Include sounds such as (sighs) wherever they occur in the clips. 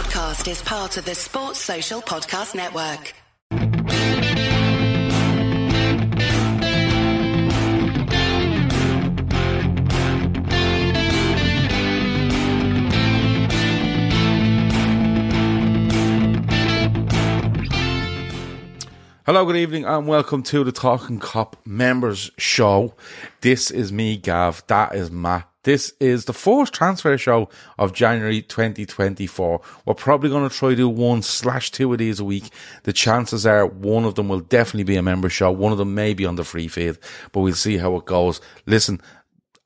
podcast is part of the Sports Social Podcast Network. Hello, good evening, and welcome to the Talking Cop Members Show. This is me, Gav. That is Matt. This is the fourth transfer show of January 2024. We're probably going to try to do one slash two of these a week. The chances are one of them will definitely be a member show. One of them may be on the free feed, but we'll see how it goes. Listen,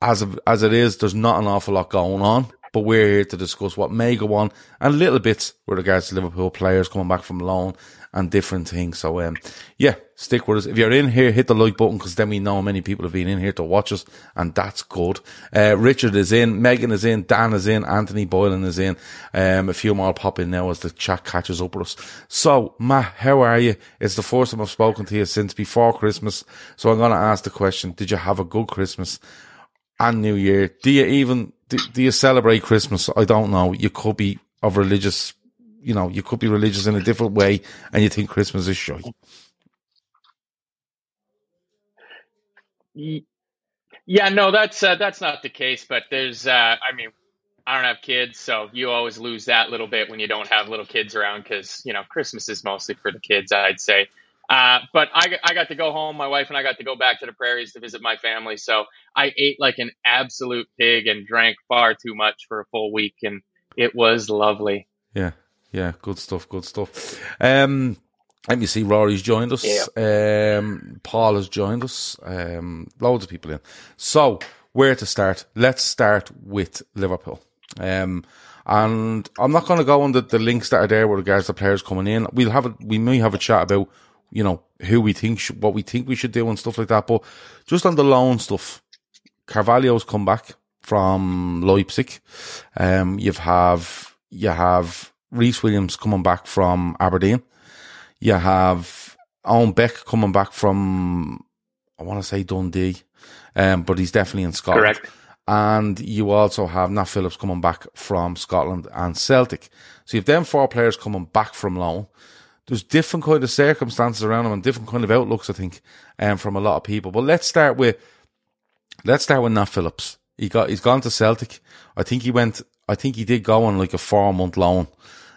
as of, as it is, there's not an awful lot going on but we're here to discuss what may go on and little bits with regards to Liverpool players coming back from loan and different things. So, um, yeah, stick with us. If you're in here, hit the like button because then we know many people have been in here to watch us, and that's good. Uh, Richard is in, Megan is in, Dan is in, Anthony Boylan is in. Um, a few more pop in now as the chat catches up with us. So, Matt, how are you? It's the first time I've spoken to you since before Christmas. So I'm going to ask the question, did you have a good Christmas? and New Year. Do you even do, do, you celebrate Christmas? I don't know. You could be of religious, you know, you could be religious in a different way, and you think Christmas is shy. Yeah, no, that's uh, that's not the case. But there's, uh, I mean, I don't have kids, so you always lose that little bit when you don't have little kids around because you know Christmas is mostly for the kids. I'd say. Uh, but I, I got to go home. My wife and I got to go back to the prairies to visit my family. So I ate like an absolute pig and drank far too much for a full week, and it was lovely. Yeah, yeah, good stuff, good stuff. Um, let me see. Rory's joined us. Yeah. Um, Paul has joined us. Um, loads of people in. So where to start? Let's start with Liverpool. Um, and I'm not going to go on the, the links that are there with regards to players coming in. We'll have a, we may have a chat about you know, who we think, sh- what we think we should do and stuff like that. But just on the loan stuff, Carvalho's come back from Leipzig. Um, you have, you have Rhys Williams coming back from Aberdeen. You have Owen Beck coming back from, I want to say Dundee, um, but he's definitely in Scotland. Correct. And you also have Nat Phillips coming back from Scotland and Celtic. So you have them four players coming back from loan there's different kind of circumstances around them and different kind of outlooks, I think, um, from a lot of people. But let's start with let's start with Nat Phillips. He got he's gone to Celtic. I think he went. I think he did go on like a four month loan,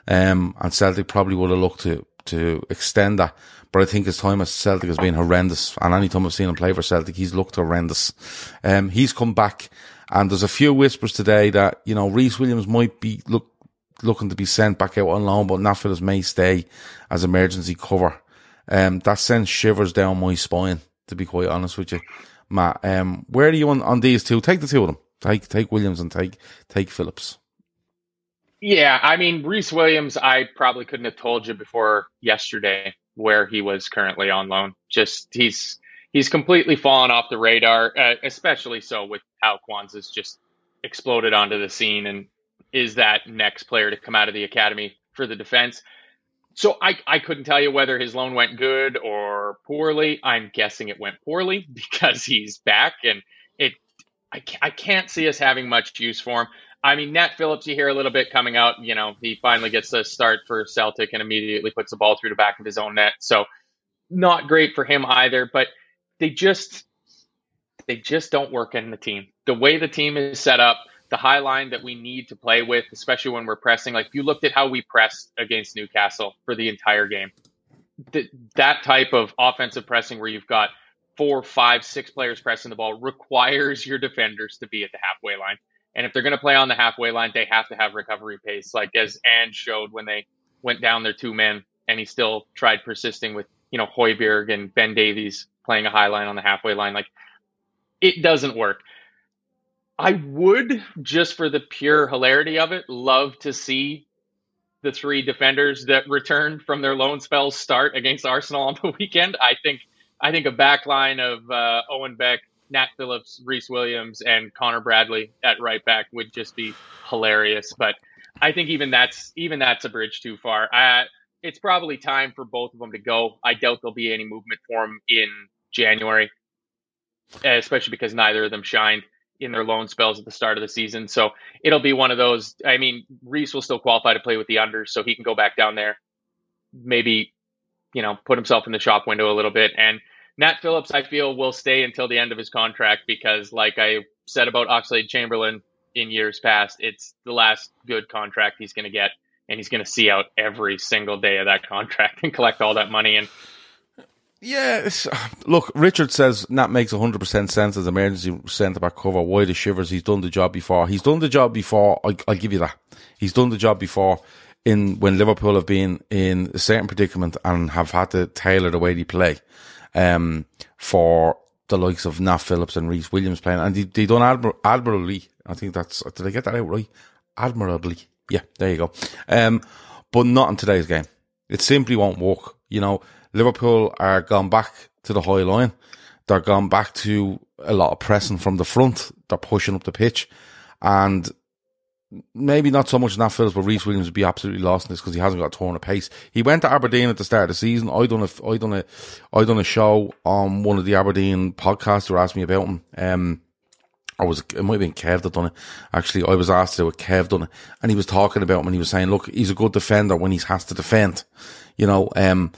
um, and Celtic probably would have looked to to extend that. But I think his time at Celtic has been horrendous. And any time I've seen him play for Celtic, he's looked horrendous. Um, he's come back, and there's a few whispers today that you know Rhys Williams might be look looking to be sent back out on loan, but Nat Phillips may stay as emergency cover. Um, that sends shivers down my spine, to be quite honest with you, Matt. Um, where are you on, on these two? Take the two of them. Take take Williams and take take Phillips. Yeah, I mean Rhys Williams. I probably couldn't have told you before yesterday where he was currently on loan. Just he's he's completely fallen off the radar, uh, especially so with how Quansah's just exploded onto the scene and is that next player to come out of the academy for the defense. So I, I couldn't tell you whether his loan went good or poorly. I'm guessing it went poorly (laughs) because he's back and it I, I can't see us having much use for him. I mean, Nat Phillips, you hear a little bit coming out. You know, he finally gets a start for Celtic and immediately puts the ball through the back of his own net. So not great for him either, but they just they just don't work in the team. The way the team is set up, the high line that we need to play with, especially when we're pressing. Like you looked at how we pressed against Newcastle for the entire game, th- that type of offensive pressing where you've got four, five, six players pressing the ball requires your defenders to be at the halfway line. And if they're going to play on the halfway line, they have to have recovery pace, like as Ange showed when they went down their two men, and he still tried persisting with you know Højbjerg and Ben Davies playing a high line on the halfway line. Like it doesn't work. I would, just for the pure hilarity of it, love to see the three defenders that returned from their loan spells start against Arsenal on the (laughs) weekend. I think I think a back line of uh, Owen Beck, Nat Phillips, Rhys Williams, and Connor Bradley at right back would just be hilarious. But I think even that's even that's a bridge too far. Uh, it's probably time for both of them to go. I doubt there'll be any movement for them in January, especially because neither of them shined in their loan spells at the start of the season. So it'll be one of those. I mean, Rhys will still qualify to play with the unders, so he can go back down there, maybe, you know, put himself in the shop window a little bit. And Nat Phillips, I feel, will stay until the end of his contract because, like I said about Oxlade Chamberlain in years past, it's the last good contract he's going to get. And he's going to see out every single day of that contract (laughs) and collect all that money. And yeah, look, Richard says that makes 100% sense as emergency centre back cover. Why the shivers? He's done the job before. He's done the job before. I, will give you that. He's done the job before in when Liverpool have been in a certain predicament and have had to tailor the way they play um, for the likes of Nat Phillips and Rhys Williams playing. And they, they done admir- admirably. I think that's, did I get that out right? Admirably. Yeah, there you go. Um, but not in today's game. It simply won't work. You know, Liverpool are gone back to the high line. They're gone back to a lot of pressing from the front. They're pushing up the pitch. And maybe not so much Nat Phillips, but Rhys Williams would be absolutely lost in this because he hasn't got torn a turn of pace. He went to Aberdeen at the start of the season. I done a, I done a, I done a show on one of the Aberdeen podcasts who asked me about him. Um, I was, it might have been Kev that done it. Actually, I was asked to do it. Kev done it. And he was talking about him and he was saying, look, he's a good defender when he has to defend. You know, um,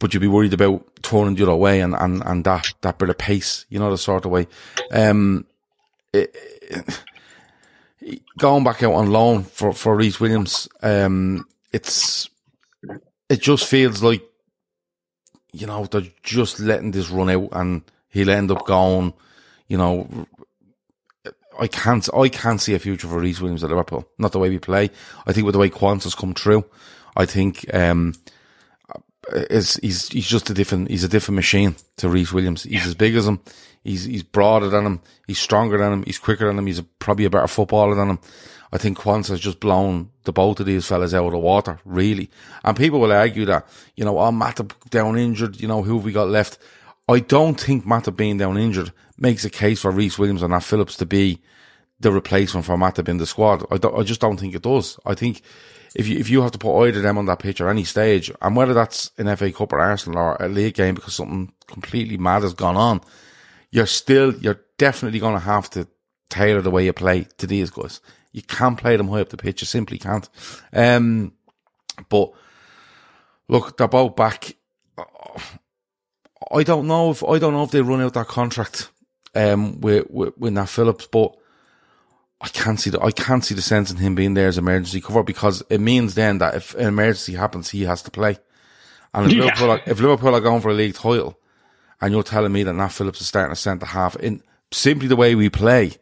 but you'd be worried about turning the other way and, and, and that, that bit of pace, you know, the sort of way. Um, it, it, going back out on loan for, for Rhys Williams, um, it's, it just feels like, you know, they're just letting this run out and he'll end up going, you know, I can't, I can't see a future for Rhys Williams at Liverpool. Not the way we play. I think with the way Quansah's come through, I think, um, is he's he's just a different he's a different machine to Rhys Williams. He's yeah. as big as him. He's he's broader than him. He's stronger than him. He's quicker than him. He's a, probably a better footballer than him. I think Quansah's just blown the both of these fellas out of the water, really. And people will argue that, you know, oh, Matip down injured, you know, who have we got left? I don't think Matip being down injured makes a case for Rhys Williams and Nat Phillips to be the replacement for Matip in the squad. I, I just don't think it does. I think if you if you have to put either of them on that pitch or any stage, and whether that's an FA Cup or Arsenal or a league game because something completely mad has gone on, you're still you're definitely going to have to tailor the way you play to these guys. You can't play them high up the pitch. You simply can't. Um, but look, they're both back. I don't know if I don't know if they run out that contract um, with, with with Nat Phillips, but I can't see the I can't see the sense in him being there as emergency cover because it means then that if an emergency happens, he has to play. And if, yeah. Liverpool, are, if Liverpool are going for a league title, and you're telling me that Nat Phillips is starting a centre half in simply the way we play,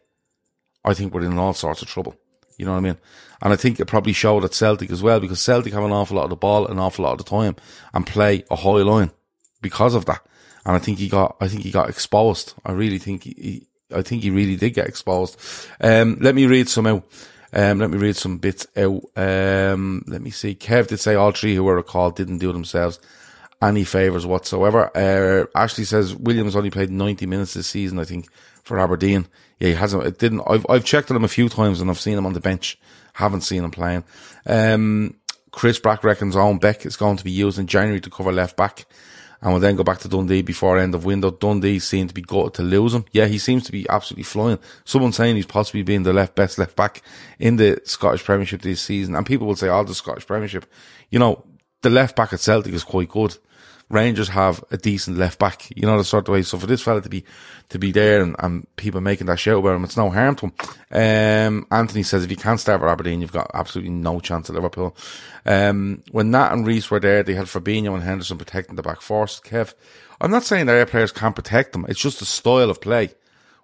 I think we're in all sorts of trouble. You know what I mean? And I think it probably showed at Celtic as well because Celtic have an awful lot of the ball an awful lot of the time and play a high line because of that. And I think he got, I think he got exposed. I really think he, I think he really did get exposed. Um, let me read some out. Um, let me read some bits out. Um, let me see. Kev did say all three who were recalled didn't do themselves any favours whatsoever. Uh, Ashley says Williams only played 90 minutes this season, I think, for Aberdeen. Yeah, he hasn't, it didn't, I've, I've checked on him a few times and I've seen him on the bench. Haven't seen him playing. Um, Chris Brack reckons Owen Beck is going to be used in January to cover left back and will then go back to Dundee before end of window. Dundee seem to be gutted to lose him. Yeah, he seems to be absolutely flying. Someone saying he's possibly being the left best left back in the Scottish Premiership this season. And people will say, oh, the Scottish Premiership. You know, the left back at Celtic is quite good. Rangers have a decent left back, you know, the sort of way. So for this fella to be, to be there and, and people making that shout about him, it's no harm to him. Um, Anthony says if you can't start for Aberdeen, you've got absolutely no chance at Liverpool. Um, when Nat and Rhys were there, they had Fabinho and Henderson protecting the back force. Kev, I'm not saying that our players can't protect them. It's just a style of play.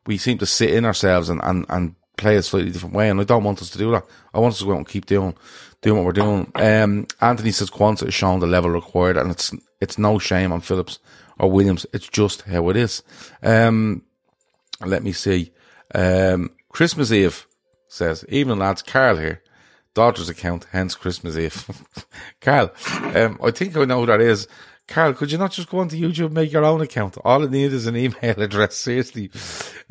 We seem to sit in ourselves and, and, and play a slightly different way. And I don't want us to do that. I want us to go out and keep doing, doing what we're doing. Um, Anthony says Quansah is showing the level required and it's, it's no shame on Phillips or Williams. It's just how it is. Um, let me see. Um, Christmas Eve says, even lads, Carl here. Daughter's account, hence Christmas Eve. (laughs) Carl, um, I think I know who that is. Carl, could you not just go onto YouTube and make your own account? All it needs is an email (laughs) address, seriously.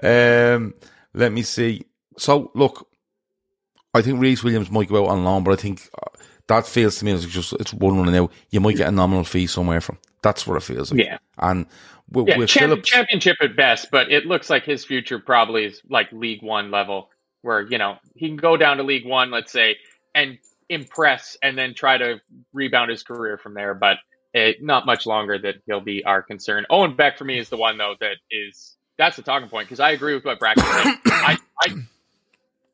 Um, let me see. So, look, I think Rhys Williams might go out on loan, but I think uh, that feels to me as just it's one running out. You might get a nominal fee somewhere from That's what it feels like. Yeah. And with, Yeah, with champ- Phillips, championship at best, but it looks like his future probably is like League One level, where you know he can go down to League One, let's say, and impress, and then try to rebound his career from there. But it, not much longer that he'll be our concern. Owen Beck for me is the one though that is that's the talking point because I agree with what Bracken said. (coughs) I, I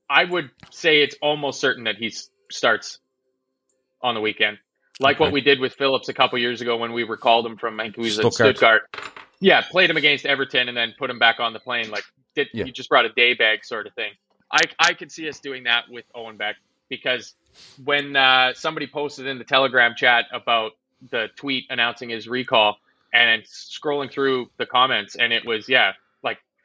I would say it's almost certain that he starts on the weekend, like what we did with Phillips a couple years ago when we recalled him from I think he was at Stuttgart. Stuttgart. Yeah, played him against Everton and then put him back on the plane. Like did Yeah. you just brought a day bag sort of thing. I I could see us doing that with Owen Beck because when uh, somebody posted in the Telegram chat about the tweet announcing his recall and scrolling through the comments and it was yeah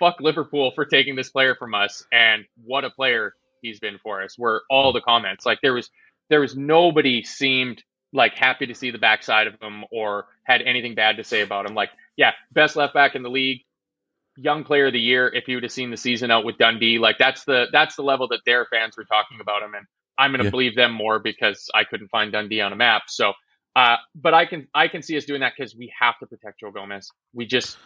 fuck Liverpool for taking this player from us and what a player he's been for us were all the comments like there was there was nobody seemed like happy to see the backside of him or had anything bad to say about him like yeah best left back in the league young player of the year if you would have seen the season out with Dundee like that's the that's the level that their fans were talking about him and I'm going to Yeah. believe them more because I couldn't find Dundee on a map so uh, but I can I can see us doing that because we have to protect Joe Gomez. We just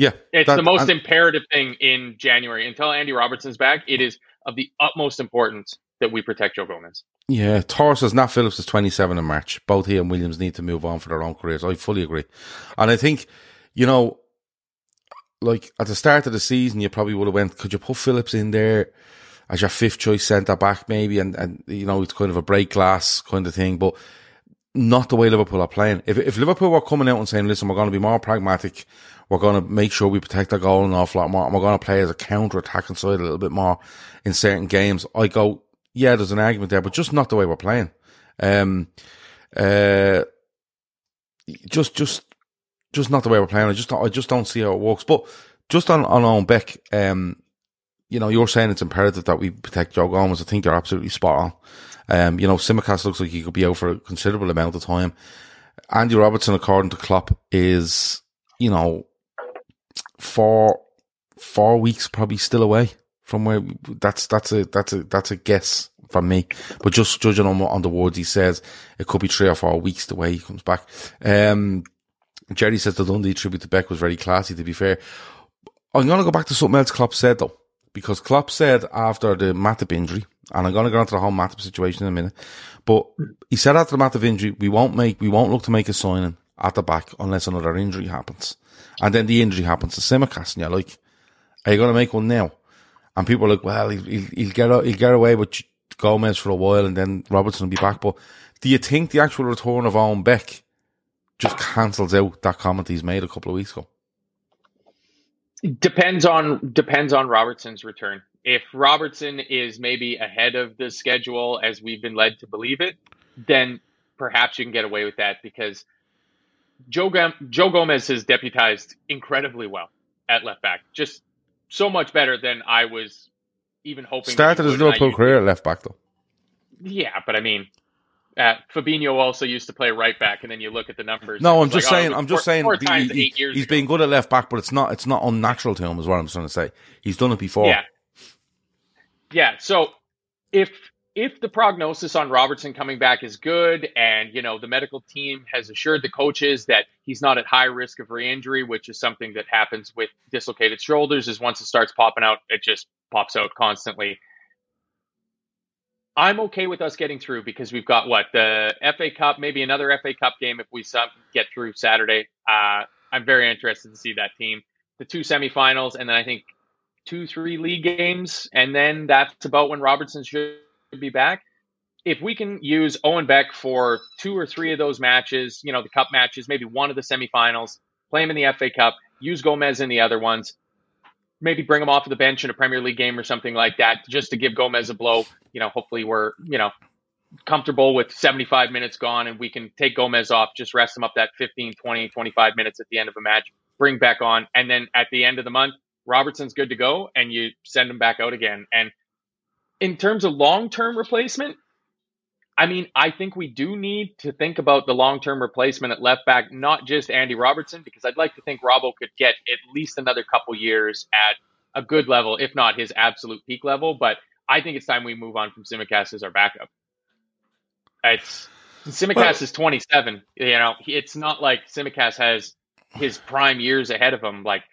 yeah, it's that- the most and- imperative thing in January until Andy Robertson's back. It is of the utmost importance that we protect Joe Gomez. Yeah, Torres is not Phillips is 27 in March. Both he and Williams need to move on for their own careers. I fully agree. And I think, you know, like at the start of the season, you probably would have went, could you put Phillips in there as your fifth choice centre back maybe? And, and, you know, it's kind of a break glass kind of thing, but not the way Liverpool are playing. If, if Liverpool were coming out and saying, listen, we're going to be more pragmatic, we're going to make sure we protect our goal an awful lot more, and we're going to play as a counter attacking side a little bit more in certain games, I go, yeah, there's an argument there, but just not the way we're playing. Um, uh, just, just, just not the way we're playing. I just, don't, I just don't see how it works. But just on on Owen Beck, um, you know, you're saying it's imperative that we protect Joe Gomez. I think you're absolutely spot on. Um, you know, Tsimikas looks like he could be out for a considerable amount of time. Andy Robertson, according to Klopp, is you know four four weeks probably still away from where that's that's a that's a that's a guess from me. But just judging on what, on the words he says, it could be three or four weeks the way he comes back. Um, Jerry says the Dundee tribute to Beck was very classy. To be fair, I'm going to go back to something else Klopp said though, because Klopp said after the Matip injury, and I'm going to go into the whole Matip situation in a minute, but he said after the Matip injury, we won't make, we won't look to make a signing at the back unless another injury happens, and then the injury happens to Tsimikas, and you're like, are you going to make one now? And people are like, well, he'll, he'll, he'll get he'll get away with Gomez for a while, and then Robertson will be back. But do you think the actual return of Owen Beck just cancels out that comment he's made a couple of weeks ago? Depends on depends on Robertson's return. If Robertson is maybe ahead of the schedule as we've been led to believe it, then perhaps you can get away with that because Joe Joe Gomez has deputized incredibly well at left back, just so much better than I was even hoping. Started his would, and I Liverpool career at left back though. Yeah, but I mean, uh, Fabinho also used to play right back, and then you look at the numbers. No, I'm just like, oh, saying. was I'm just four- saying. The- times he, eight years. he's ago. been good at left back, but it's not. It's not unnatural to him. Is what I'm trying to say. He's done it before. Yeah. Yeah. So if if the prognosis on Robertson coming back is good, and you know the medical team has assured the coaches that he's not at high risk of re-injury, which is something that happens with dislocated shoulders, is once it starts popping out, it just pops out constantly. I'm okay with us getting through because we've got what the FA Cup, maybe another FA Cup game if we get through Saturday. Uh, I'm very interested to see that team. The two semifinals, and then I think two, three league games, and then that's about when Robertson should be back. If we can use Owen Beck for two or three of those matches, you know, the cup matches, maybe one of the semifinals, play him in the FA Cup, use Gomez in the other ones, maybe bring him off of the bench in a Premier League game or something like that, just to give Gomez a blow. You know, hopefully we're, you know, comfortable with 75 minutes gone and we can take Gomez off, just rest him up that 15, 20, 25 minutes at the end of a match, bring back on. And then at the end of the month, Robertson's good to go and you send him back out again. And in terms of long term replacement, I mean, I think we do need to think about the long term replacement at left back, not just Andy Robertson, because I'd like to think Robbo could get at least another couple years at a good level, if not his absolute peak level. But I think it's time we move on from Tsimikas as our backup. It's Tsimikas Well- is 27. You know, it's not like Tsimikas has his prime years ahead of him. Like,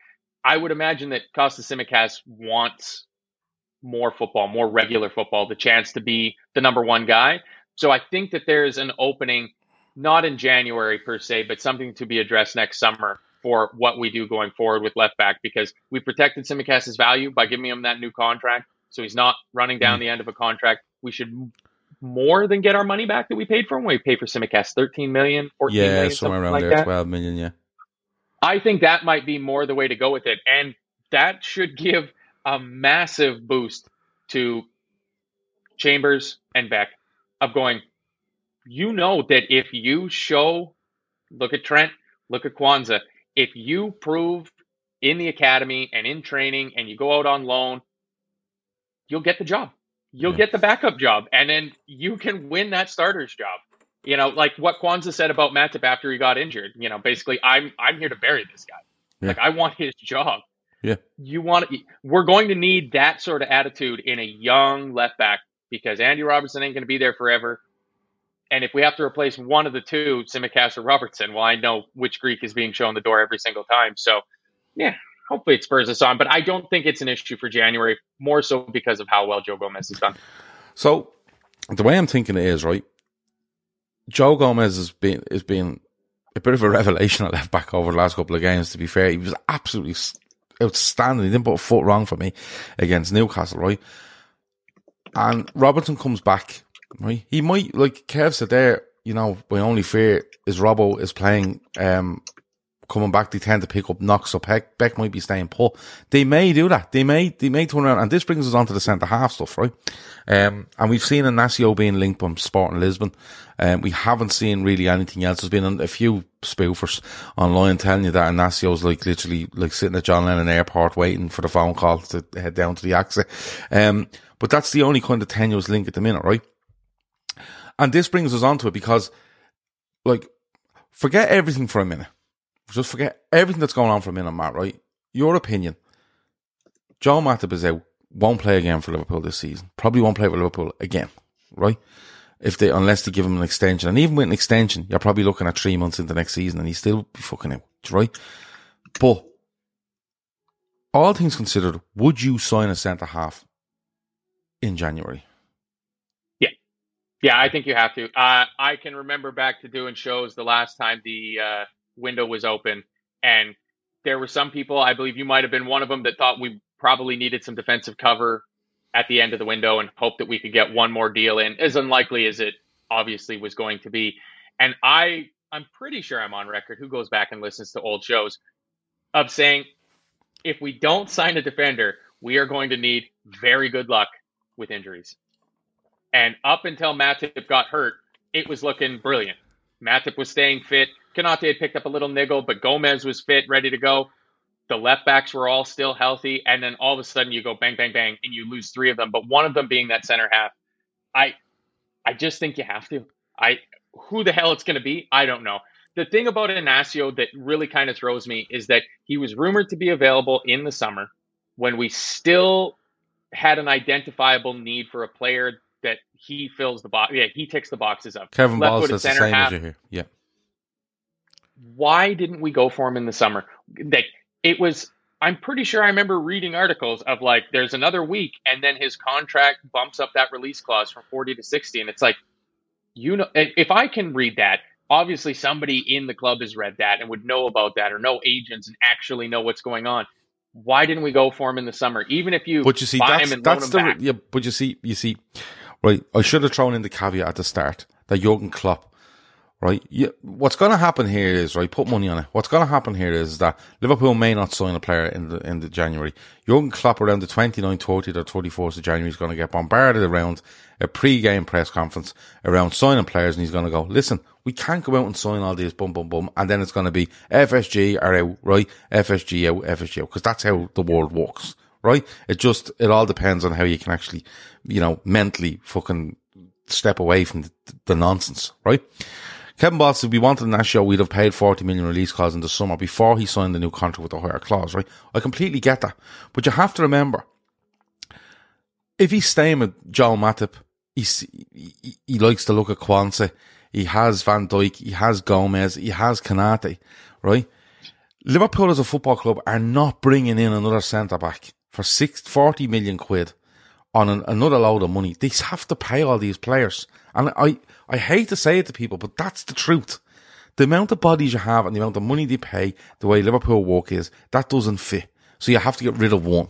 I would imagine that Kostas Tsimikas wants more football, more regular football, the chance to be the number one guy. So I think that there's an opening, not in January per se, but something to be addressed next summer for what we do going forward with left back because we protected Tsimikas's value by giving him that new contract. So he's not running down mm-hmm. the end of a contract. We should more than get our money back that we paid for him. We paid for Tsimikas 13 million, 14 Yeah, million, somewhere around like there, that. twelve million. Yeah, I think that might be more the way to go with it. And that should give a massive boost to Chambers and Beck of going, you know that if you show, look at Trent, look at Quansah, if you prove in the academy and in training and you go out on loan, you'll get the job. You'll Yeah. get the backup job. And then you can win that starter's job. You know, like what Quansah said about Matip after he got injured. You know, basically, I'm I'm here to bury this guy. Yeah. Like I want his job. Yeah. You want we're going to need that sort of attitude in a young left back because Andy Robertson ain't going to be there forever. And if we have to replace one of the two, Tsimikas or Robertson, well, I know which Greek is being shown the door every single time. So, yeah, hopefully it spurs us on. But I don't think it's an issue for January, more so because of how well Joe Gomez has done. So the way I'm thinking it is right. Joe Gomez has been has been a bit of a revelation at left back over the last couple of games. To be fair, he was absolutely outstanding. He didn't put a foot wrong for me against Newcastle, right? And Robertson comes back, right? He might, like Kev said there, you know, my only fear is Robbo is playing um coming back, they tend to pick up knocks. So Beck, Beck might be staying put. They may do that. They may, they may turn around. And this brings us on to the centre half stuff, right? Um, and we've seen Inacio being linked from Sporting Lisbon. Um, we haven't seen really anything else. There's been a few spoofers online telling you that Inacio's like literally like sitting at John Lennon Airport waiting for the phone call to head down to the AXA. Um, but that's the only kind of tenuous link at the minute, right? And this brings us on to it because, like, forget everything for a minute. Just forget everything that's going on for a minute, Matt, right? Your opinion. Joe Matip is out, won't play again for Liverpool this season. Probably won't play for Liverpool again, right? If they, unless they give him an extension. And even with an extension, you're probably looking at three months into next season and he's still be fucking out, right? But, all things considered, would you sign a centre half in January? Yeah, Yeah, I think you have to. Uh, I can remember back to doing shows the last time the uh, window was open, and there were some people, I believe you might have been one of them, that thought we probably needed some defensive cover at the end of the window and hoped that we could get one more deal in, as unlikely as it obviously was going to be. And I, I'm pretty sure I'm on record. Who goes back and listens to old shows of saying, if we don't sign a defender, we are going to need very good luck with injuries. And up until Matip got hurt, it was looking brilliant. Matip was staying fit. Konate had picked up a little niggle, but Gomez was fit, ready to go. The left backs were all still healthy. And then all of a sudden you go bang, bang, bang, and you lose three of them, but one of them being that center half. I I just think you have to. I who the hell it's gonna be, I don't know. The thing about Inacio that really kind of throws me is that he was rumored to be available in the summer when we still had an identifiable need for a player that he fills the box. Yeah, he ticks the boxes up. Kevin Ball Left-footed says the center same half. as you here. Yeah. Why didn't we go for him in the summer? Like it was. I'm pretty sure I remember reading articles of like, there's another week, and then his contract bumps up that release clause from 40 to 60, and it's like, you know, if I can read that, obviously somebody in the club has read that and would know about that, or know agents and actually know what's going on. Why didn't we go for him in the summer? Even if you But you see, buy that's him and loan that's him the back. yeah. But you see, you see, right? I should have thrown in the caveat at the start that Jurgen Klopp, right? You, what's going to happen here is right. Put money on it. What's going to happen here is that Liverpool may not sign a player in the in the January. Jurgen Klopp around the 29th, 30th, or 24th of January is going to get bombarded around a pre-game press conference around signing players, and he's going to go, listen. We can't go out and sign all these bum bum bum, and then it's going to be FSG are out, right? FSG out, FSG out, because that's how the world works right? It just, it all depends on how you can actually, you know, mentally fucking step away from the, the nonsense, right? Kevin Boss, if we wanted that show, we'd have paid 40 million release clause in the summer before he signed the new contract with the higher clause, right? I completely get that. But you have to remember, if he's staying with Joe Matip, he, he likes to look at Quansah. He has Van Dijk. He has Gomez. He has Konate, right? Liverpool as a football club are not bringing in another centre back for six, 40 million quid on an, another load of money. They have to pay all these players. And I, I hate to say it to people, but that's the truth. The amount of bodies you have and the amount of money they pay, the way Liverpool work is, that doesn't fit. So you have to get rid of one.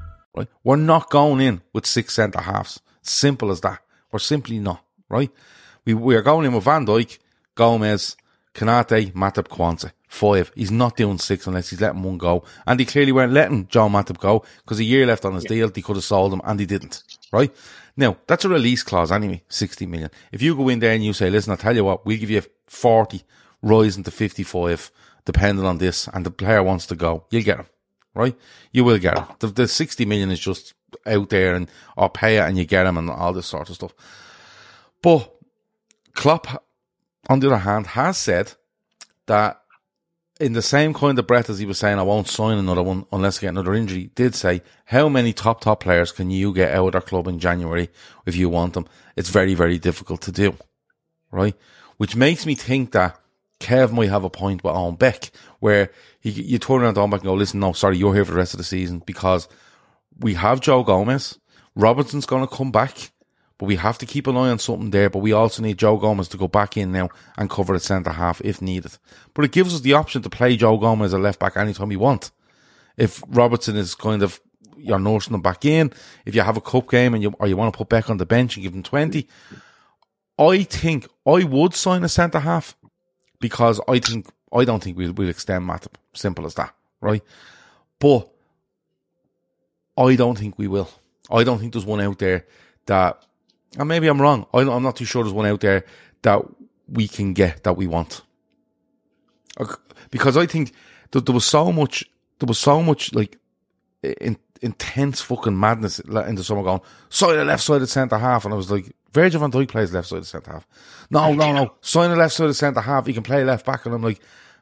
Right? We're not going in with six centre halves. Simple as that. We're simply not, right? We we are going in with Van Dijk, Gomez, Konate, Matip, Quansah. Five. He's not doing six unless he's letting one go. And he clearly weren't letting John Matip go because a year left on his deal. They could have sold him and he didn't, right? Now, that's a release clause anyway, 60 million. If you go in there and you say, listen, I'll tell you what, we'll give you 40, rising to 55, depending on this, and the player wants to go, you'll get him right? You will get it. Oh. The, the 60 million is just out there and or pay it and you get him and all this sort of stuff. But Klopp, on the other hand, has said that in the same kind of breath as he was saying, I won't sign another one unless I get another injury, did say, how many top, top players can you get out of their club in January if you want them? It's very, very difficult to do, right? Which makes me think that Kev might have a point with Owen Beck, where he, you turn around to Owen Beck and go, listen, no, sorry, you're here for the rest of the season because we have Joe Gomez. Robertson's going to come back, but we have to keep an eye on something there. But we also need Joe Gomez to go back in now and cover the centre half if needed. But it gives us the option to play Joe Gomez as a left back anytime we want. If Robertson is kind of, you're nursing him back in, if you have a cup game and you, or you want to put Beck on the bench and give him 20, I think I would sign a centre half because I think I don't think we'll, we'll extend Matip. Simple as that, right? But I don't think we will. I don't think there's one out there that, and maybe I'm wrong. I, I'm not too sure there's one out there that we can get that we want. Because I think that there was so much, there was so much like in, intense fucking madness in the summer going, side the left side of centre half. And I was like, Virgil van Dijk plays left side of centre half. No, no, no. Sign the left side of centre half. He can play left back. And I'm like,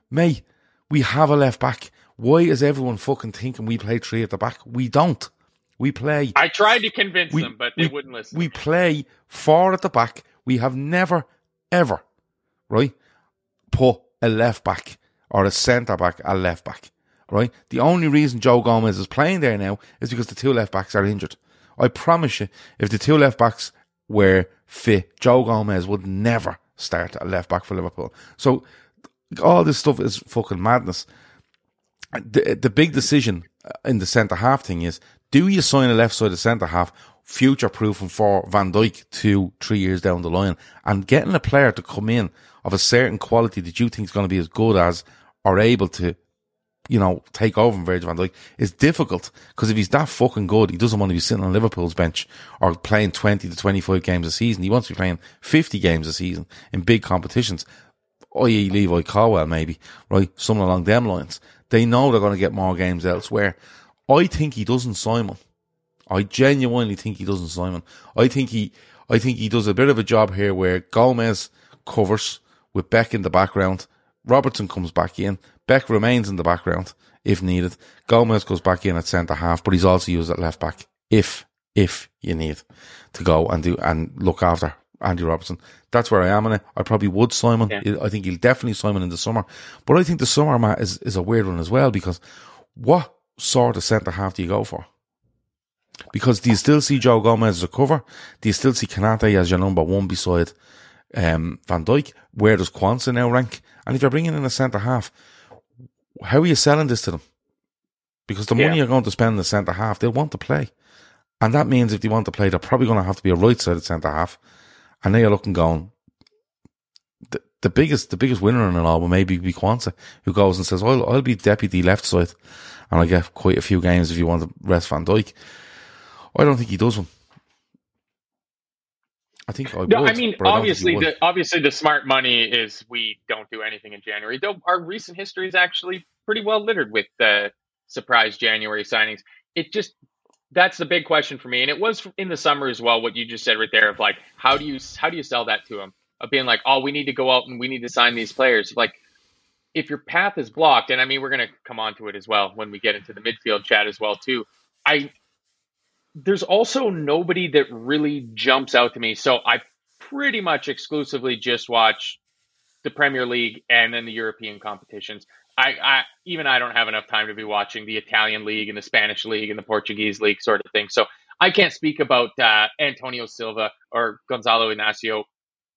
mate, we have a left back. Why is everyone fucking thinking we play three at the back? We don't. We play. I tried to convince we, them, but they we, wouldn't listen. We play four at the back. We have never, ever, right, put a left back or a centre back a left back, right? The only reason Joe Gomez is playing there now is because the two left backs are injured. I promise you, if the two left backs were fit, Joe Gomez would never start at left back for Liverpool. So all this stuff is fucking madness. The, the big decision in the centre half thing is, do you sign a left side of centre half, future proofing for Van Dijk two, three years down the line and getting a player to come in of a certain quality that you think is going to be as good as or able to, you know, take over from Virgil van Dijk is difficult because if he's that fucking good, he doesn't want to be sitting on Liverpool's bench or playing 20 to 25 games a season. He wants to be playing 50 games a season in big competitions oh, i.e. Levi Colwill maybe, right? Something along them lines. They know they're going to get more games elsewhere. I think he doesn't Simon. I genuinely think he doesn't Simon. I think he, I think he does a bit of a job here where Gomez covers with Beck in the background. Robertson comes back in. Beck remains in the background if needed. Gomez goes back in at centre half, but he's also used at left back if, if you need to go and do, and look after Andy Robertson. That's where I am in it. I probably would Simon. Yeah. I think he'll definitely Simon in the summer. But I think the summer, Matt, is, is a weird one as well because what sort of centre half do you go for? Because do you still see Joe Gomez as a cover? Do you still see Konate as your number one beside um, Van Dijk? Where does Quansah now rank? And if you're bringing in a centre half, how are you selling this to them? Because the money you're going to spend in the centre half, they'll want to play. And that means if they want to play, they're probably going to have to be a right sided centre half. And now you're looking going, the, the biggest, the biggest winner in it all will maybe be Quansah, who goes and says, I'll, I'll be deputy left side and I get quite a few games if you want to rest Van Dijk. I don't think he does one. I think I No, would. I mean but I don't think he obviously the obviously the smart money is we don't do anything in January. Though our recent history is actually pretty well littered with the surprise January signings. It just that's the big question for me, and it was in the summer as well. What you just said right there of like how do you how do you sell that to them? of being like oh we need to go out and we need to sign these players like if your path is blocked, and I mean we're gonna come on to it as well when we get into the midfield chat as well too. I there's also nobody that really jumps out to me. So I pretty much exclusively just watch the Premier League and then the European competitions. I, I even I don't have enough time to be watching the Italian league and the Spanish league and the Portuguese league sort of thing. So I can't speak about uh, Antonio Silva or Gonzalo Inacio.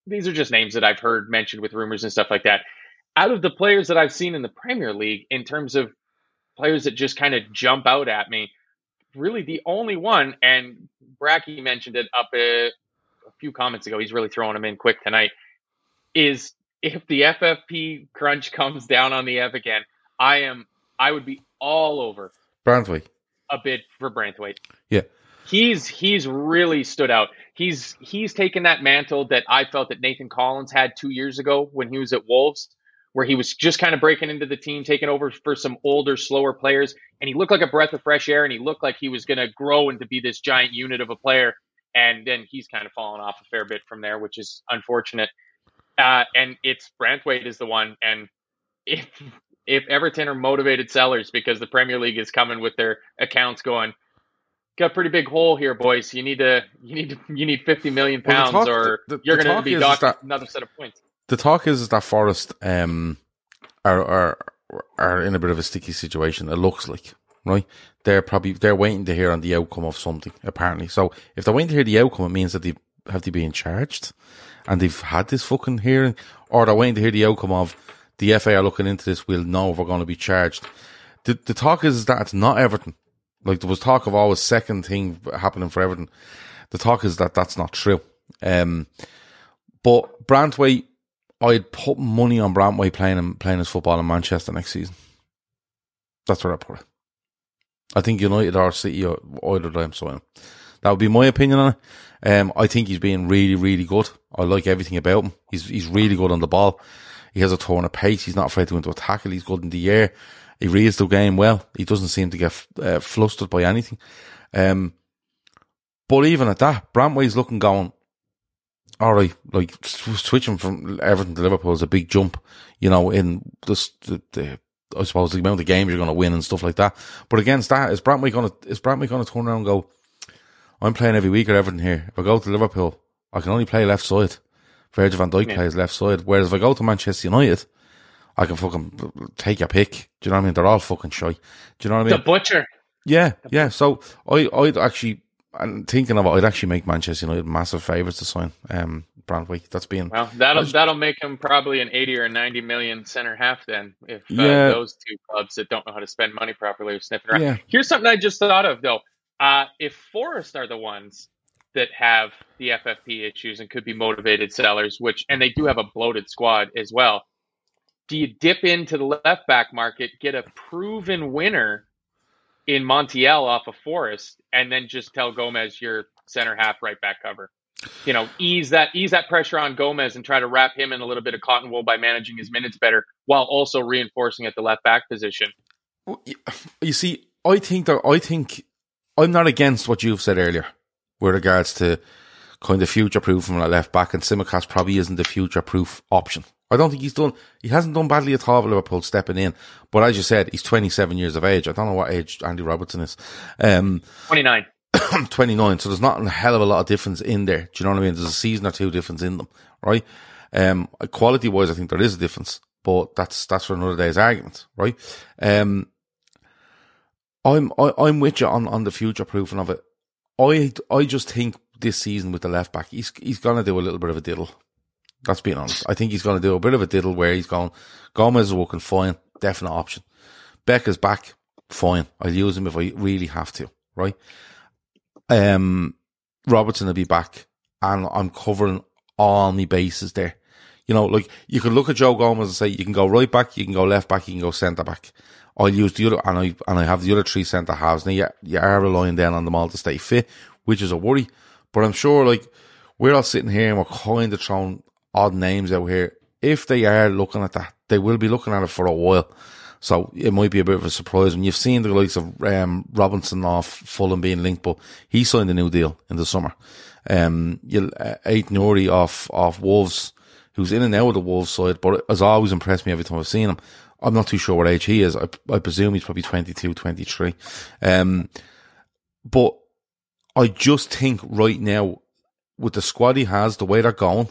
These are just names that I've heard mentioned with rumors and stuff like that. Out of the players that I've seen in the Premier League, in terms of players that just kind of jump out at me, really the only one, and Bracky mentioned it up a, a few comments ago. He's really throwing them in quick tonight. Is if the FFP crunch comes down on the F again, I am I would be all over Branthwaite. a bid for Branthwaite. Yeah. He's he's really stood out. He's he's taken that mantle that I felt that Nathan Collins had two years ago when he was at Wolves, where he was just kind of breaking into the team, taking over for some older, slower players, and he looked like a breath of fresh air, and he looked like he was going to grow into be this giant unit of a player. And then he's kind of fallen off a fair bit from there, which is unfortunate. Uh, and it's Branthwaite is the one, and if if Everton are motivated sellers because the Premier League is coming with their accounts going, got a pretty big hole here, boys. You need to you need to you need fifty million pounds, the talk- or the- the you're going to be docked that- another set of points. The talk is, is that Forest um, are, are are in a bit of a sticky situation. It looks like right. They're probably they're waiting to hear on the outcome of something. Apparently, so if they're waiting to hear the outcome, it means that they have they been charged, and they've had this fucking hearing, or they're waiting to hear the outcome of the FA are looking into this. We'll know if we're going to be charged. The the talk is that it's not Everton. Like there was talk of always second thing happening for Everton. The talk is that that's not true. Um, but Branthwaite, I'd put money on Branthwaite playing him, playing his football in Manchester next season. That's where I put it. I think United or City or either of them sign him. That would be my opinion on it. Um, I think he's being really, really good. I like everything about him. He's he's really good on the ball. He has a turn of pace. He's not afraid to go into a tackle. He's good in the air. He reads the game well. He doesn't seem to get uh, flustered by anything. Um, but even at that, Branthwaite's looking going, all right, like sw- switching from Everton to Liverpool is a big jump, you know, in this, the, the, I suppose the amount of games you're going to win and stuff like that. But against that, is Branthwaite going to, is Branthwaite going to turn around and go, I'm playing every week at Everton here. If I go to Liverpool, I can only play left side. Virgil van Dijk Yeah. plays left side. Whereas if I go to Manchester United, I can fucking take your pick. Do you know what I mean? They're all fucking shy. Do you know what I mean? The butcher. Yeah, yeah. So I, I'd actually, and thinking of it, I'd actually make Manchester United massive favourites to sign um, Branthwaite. That's being Well, that'll that'll make him probably an eighty or ninety million center half then. If uh, Yeah. those two clubs that don't know how to spend money properly are sniffing around. Yeah. Here's something I just thought of though. Uh, if Forest are the ones that have the FFP issues and could be motivated sellers, which and they do have a bloated squad as well. Do you dip into the left back market, get a proven winner in Montiel off of Forest, and then just tell Gomez your center half right back cover? You know, ease that ease that pressure on Gomez and try to wrap him in a little bit of cotton wool by managing his minutes better, while also reinforcing at the left back position. You see, I think that I think I'm not against what you've said earlier with regards to kind of future proof from a left back, and Tsimikas probably isn't the future proof option. I don't think he's done. He hasn't done badly at all with Liverpool stepping in, but as you said, he's 27 years of age. I don't know what age Andy Robertson is. Um, Twenty nine. (coughs) 29, so there's not a hell of a lot of difference in there. Do you know what I mean? There's a season or two difference in them, right? Um, quality wise, I think there is a difference, but that's, that's for another day's argument, right? Um, I'm, I, I'm with you on, on the future proofing of it. I, I just think this season with the left back, he's, he's gonna do a little bit of a diddle. That's being honest. I think he's gonna do a bit of a diddle where he's going, Gomez is working fine, definite option. Beck is back, fine. I'll use him if I really have to, right? um, Robertson will be back, and I'm covering all my bases there. You know, like you can look at Joe Gomez and say you can go right back, you can go left back, you can go centre back. I'll use the other, and I and I have the other three centre halves. Now you, you are relying then on them all to stay fit, which is a worry. But I'm sure, like we're all sitting here and we're kind of throwing odd names out here. If they are looking at that, they will be looking at it for a while. So it might be a bit of a surprise when you've seen the likes of um, Robinson off Fulham being linked, but he signed a new deal in the summer. Um, you'll, uh, Aït-Nouri off, off Wolves, who's in and out of the Wolves side, but has always impressed me every time I've seen him. I'm not too sure what age he is. I, I presume he's probably 22, 23. Um, but I just think right now, with the squad he has, the way they're going,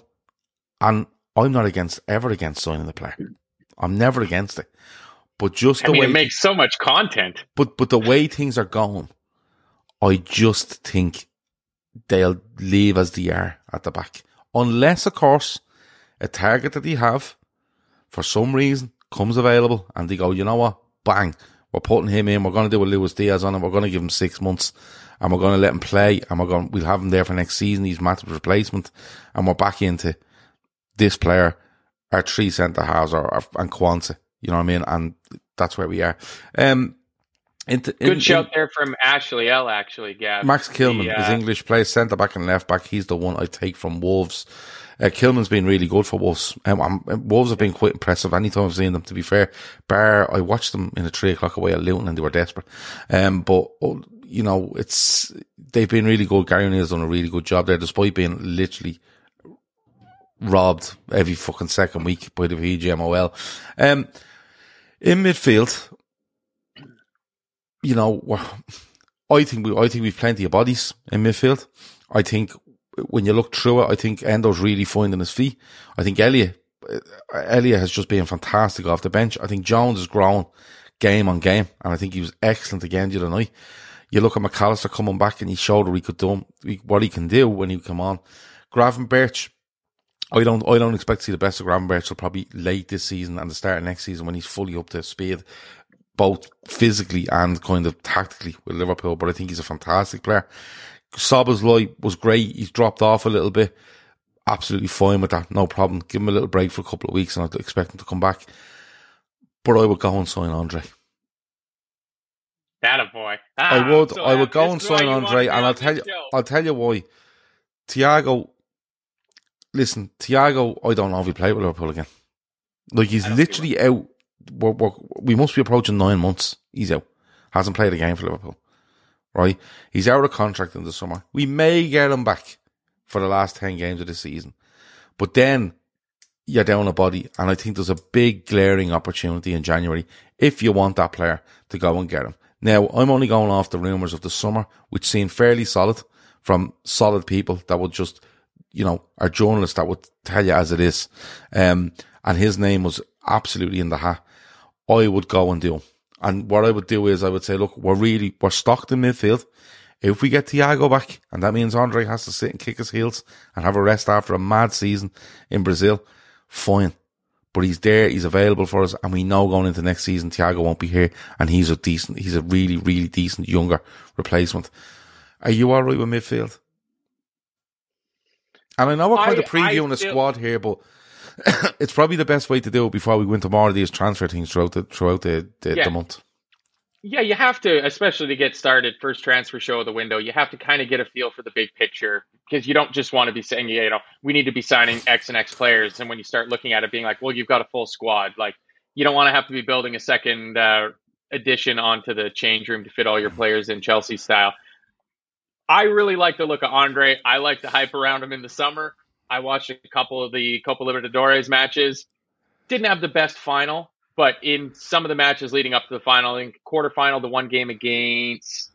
and I'm not against ever against signing the player. I'm never against it. But just I the mean, way it makes so much content. but but the way things are going, I just think they'll leave as they are at the back. Unless, of course, a target that they have, for some reason, comes available and they go, you know what, bang, we're putting him in, we're going to do a Luis Diaz on him, we're going to give him six months, and we're going to let him play, and we're going, we'll have him there for next season, he's Matip's replacement, and we're back into this player, our three centre halves, or, or and Quansah, you know what I mean, and that's where we are. Um, into, in- Good shout in- there from Ashley L. Actually, Gav. Max Kilman The, is uh, English, plays centre back and left back. He's the one I take from Wolves. Uh, Kilman's been really good for Wolves. Um, um, Wolves have been quite impressive anytime I've seen them, to be fair. Bar, I watched them in a three o'clock away at Luton and they were desperate. Um, but, oh, you know, it's, they've been really good. Gary O'Neill's done a really good job there, despite being literally robbed every fucking second week by the PGMOL. Um, in midfield, you know, I think we, I think we've plenty of bodies in midfield. I think when you look through it, I think Endo's really finding his feet. I think Elliott, uh, Elliott has just been fantastic off the bench. I think Jones has grown game on game, and I think he was excellent again the other night. You look at McAllister coming back, and he showed what he could do, what he can do when he come on. Gravenberch, I don't, I don't expect to see the best of Gravenberch till probably late this season and the start of next season when he's fully up to speed, both physically and kind of tactically with Liverpool. But I think he's a fantastic player. Szoboszlai was great. He's dropped off a little bit. Absolutely fine with that. No problem. Give him a little break for a couple of weeks and I'd expect him to come back. But I would go and sign Andre. That a boy. I Ah, would, so I would go and sign Andre, and I'll tell you, show. I'll tell you why. Tiago, listen, Thiago, I don't know if he played with Liverpool again. Like he's literally out. We're, we're, we must be approaching nine months. He's out. Hasn't played a game for Liverpool. Right? He's out of contract in the summer. We may get him back for the last ten games of the season, but then you're down a body, and I think there's a big glaring opportunity in January if you want that player to go and get him. Now, I'm only going off the rumours of the summer, which seem fairly solid from solid people that would just, you know, are journalists that would tell you as it is. Um, and his name was absolutely in the hat. I would go and do. And what I would do is I would say, look, we're really, we're stocked in midfield. If we get Thiago back, and that means Andre has to sit and kick his heels and have a rest after a mad season in Brazil, fine. But he's there, he's available for us, and we know going into next season, Thiago won't be here, and he's a decent, he's a really, really decent younger replacement. Are you alright with midfield? And I know we're kind I- of previewing the squad here, but (coughs) it's probably the best way to do it before we go into more of these transfer things throughout the throughout the, the, Yeah. the month. Yeah, you have to, especially to get started, first transfer show of the window, you have to kind of get a feel for the big picture because you don't just want to be saying, yeah, you know, we need to be signing X and X players. And when you start looking at it, being like, well, you've got a full squad. Like, you don't want to have to be building a second uh, addition onto the change room to fit all your players in Chelsea style. I really like the look of Andre. I like the hype around him in the summer. I watched a couple of the Copa Libertadores matches. Didn't have the best final, but in some of the matches leading up to the final, in quarterfinal, the one game against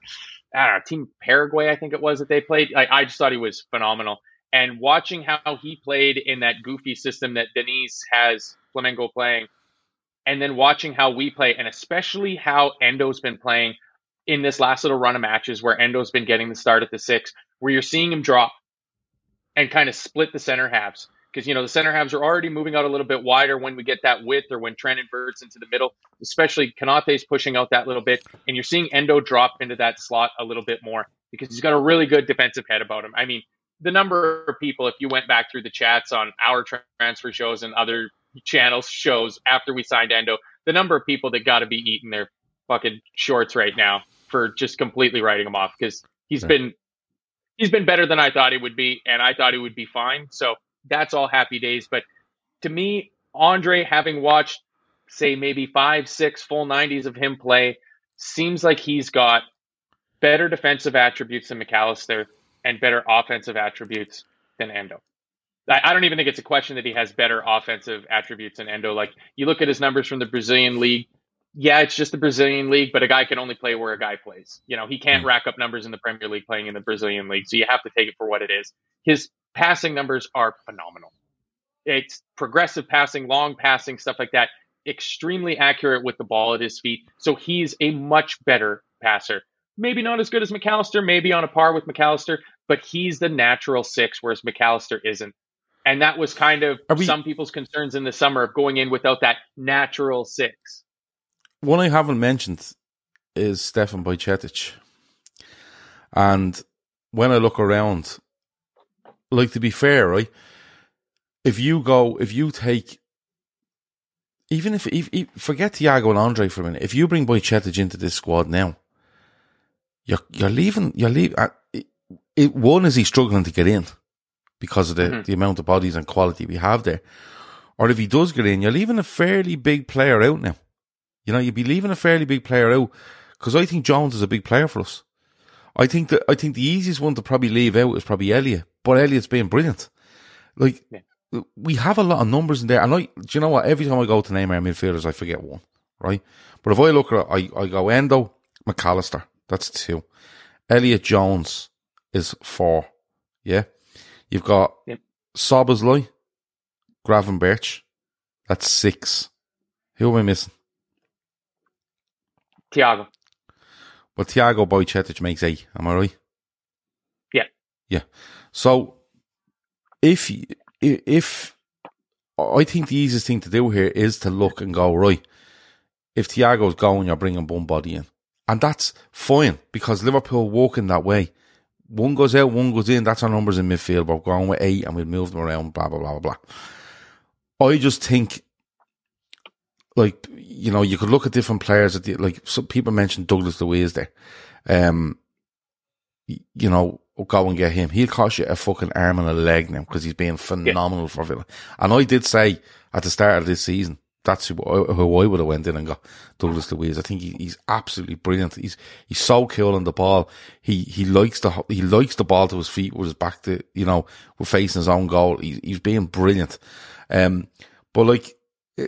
I don't know, Team Paraguay, I think it was that they played. I, I just thought he was phenomenal. And watching how he played in that goofy system that Diniz has Flamengo playing, and then watching how we play, and especially how Endo's been playing in this last little run of matches where Endo's been getting the start at the six, where you're seeing him drop and kind of split the center halves. Because, you know, the center halves are already moving out a little bit wider when we get that width or when Trent inverts into the middle, especially Konate's pushing out that little bit. And you're seeing Endo drop into that slot a little bit more because he's got a really good defensive head about him. I mean, the number of people, if you went back through the chats on our transfer shows and other channels shows after we signed Endo, the number of people that got to be eating their fucking shorts right now for just completely writing him off because he's Yeah. been he's been better than I thought he would be, and I thought he would be fine. So that's all happy days. But to me, Andre, having watched say maybe five, six full 90s of him play, seems like he's got better defensive attributes than McAllister and better offensive attributes than Endo. I, I don't even think it's a question that he has better offensive attributes than Endo. Like you look at his numbers from the Brazilian league. Yeah, it's just the Brazilian league, but a guy can only play where a guy plays. You know, he can't Mm. rack up numbers in the Premier League playing in the Brazilian league. So you have to take it for what it is. His passing numbers are phenomenal. It's progressive passing, long passing, stuff like that. Extremely accurate with the ball at his feet. So he's a much better passer. Maybe not as good as McAllister, maybe on a par with McAllister, but he's the natural six, whereas McAllister isn't. And that was kind of we- some people's concerns in the summer of going in without that natural six. One I haven't mentioned is Stefan Bajcetic. And when I look around, like to be fair, right? If you go, if you take, even if, if, if forget Thiago and Andre for a minute, if you bring Bajcetic into this squad now, you're you're leaving, you're leaving. Uh, it, it, one is he struggling to get in because of the Mhm. the amount of bodies and quality we have there, or if he does get in, you're leaving a fairly big player out now. You know, you'd be leaving a fairly big player out because I think Jones is a big player for us. I think that I think the easiest one to probably leave out is probably Elliott, but Elliott's been brilliant. Like Yeah. we have a lot of numbers in there, and I, do you know what? Every time I go to name our midfielders, I forget one, right? But if I look at it, I, I go Endo, McAllister, that's two. Elliott Jones is four. Yeah, you've got Yep. Szoboszlai, Gravenberch, that's six. Who am I missing? Thiago. Well, Thiago Bajcetic makes eight. Am I right? Yeah. Yeah. So if if I think the easiest thing to do here is to look and go right. If Thiago's going, you're bringing one body in, and that's fine because Liverpool walking that way. One goes out, one goes in. That's our numbers in midfield. We're going with eight, and we'll move them around. Blah blah blah blah blah. I just think like you know, you could look at different players. At the, like some people mentioned Douglas Luiz there. Um, you know, go and get him. He'll cost you a fucking arm and a leg now because he's been phenomenal for Villa. And I did say at the start of this season that's who I, who I would have went in and got Douglas Luiz. I think he, he's absolutely brilliant. He's he's so cool on the ball. He he likes the he likes the ball to his feet with his back to you know with facing his own goal. He's he's being brilliant. Um, but like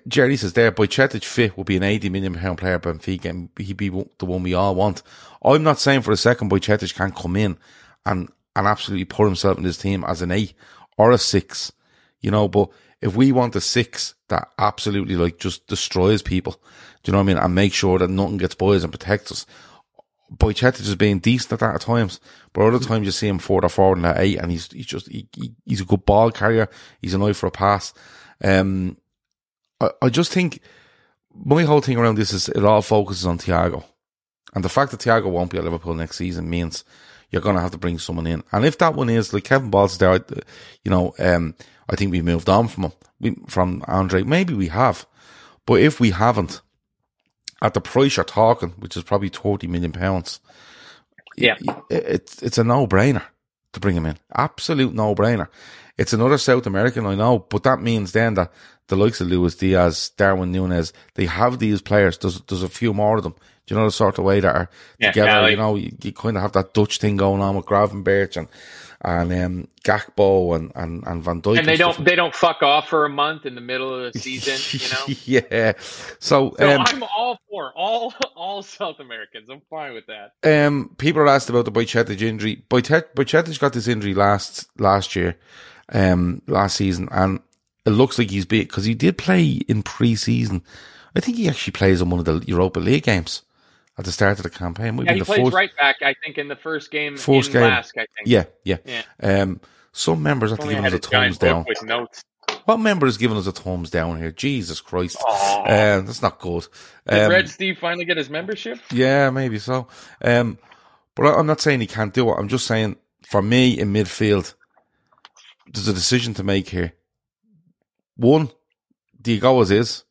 Jerry says there, Bajcetic fit will be an 80 million pound player Benfica and he'd be the one we all want. I'm not saying for a second Bajcetic can't come in and, and absolutely put himself in this team as an eight or a six, you know, but if we want a six that absolutely like just destroys people, do you know what I mean? And make sure that nothing gets boys and protects us. Bajcetic is being decent at that at times, but other times you see him forward or forward in that eight and he's, he's just, he, he, he's a good ball carrier. He's an eye for a pass. Um, I, I just think my whole thing around this is it all focuses on Thiago. And the fact that Thiago won't be at Liverpool next season means you're going to have to bring someone in. And if that one is like Kevin Balls there, I- you know, um, I think we moved on from him, we, from Andre. Maybe we have, but if we haven't, at the price you're talking, which is probably 30 million pounds, Yeah. it, it's it's a no brainer to bring him in. Absolute no brainer. It's another South American, I know, but that means then that the likes of Luis Diaz, Darwin Nunez, they have these players. There's there's a few more of them. Do you know the sort of way that are Yeah, together? yeah, like- you know, you, you kind of have that Dutch thing going on with Gravenberch and and um, Gakpo and, and and Van Dijk. And they stuff. don't they don't fuck off for a month in the middle of the season, you know. (laughs) yeah. So, So um, I'm all for all (laughs) all South Americans. I'm fine with that. Um, people are asked about the Bajcetic injury. Bajcetic Bajcetic got this injury last last year, um, last season, and it looks like he's big because he did play in pre-season. I think he actually plays in one of the Europa League games at the start of the campaign. Might Yeah, he the plays first, right back. I think in the first game first in game. LASK, I think. Yeah, yeah. Yeah. Um, some members have to give us a thumbs down. What member has given us a thumbs down here? Jesus Christ, um, that's not good. Did Um, Red Steve finally get his membership? Yeah, maybe so. Um, but I- I'm not saying he can't do it. I'm just saying for me in midfield, there's a decision to make here. One, do you go as is,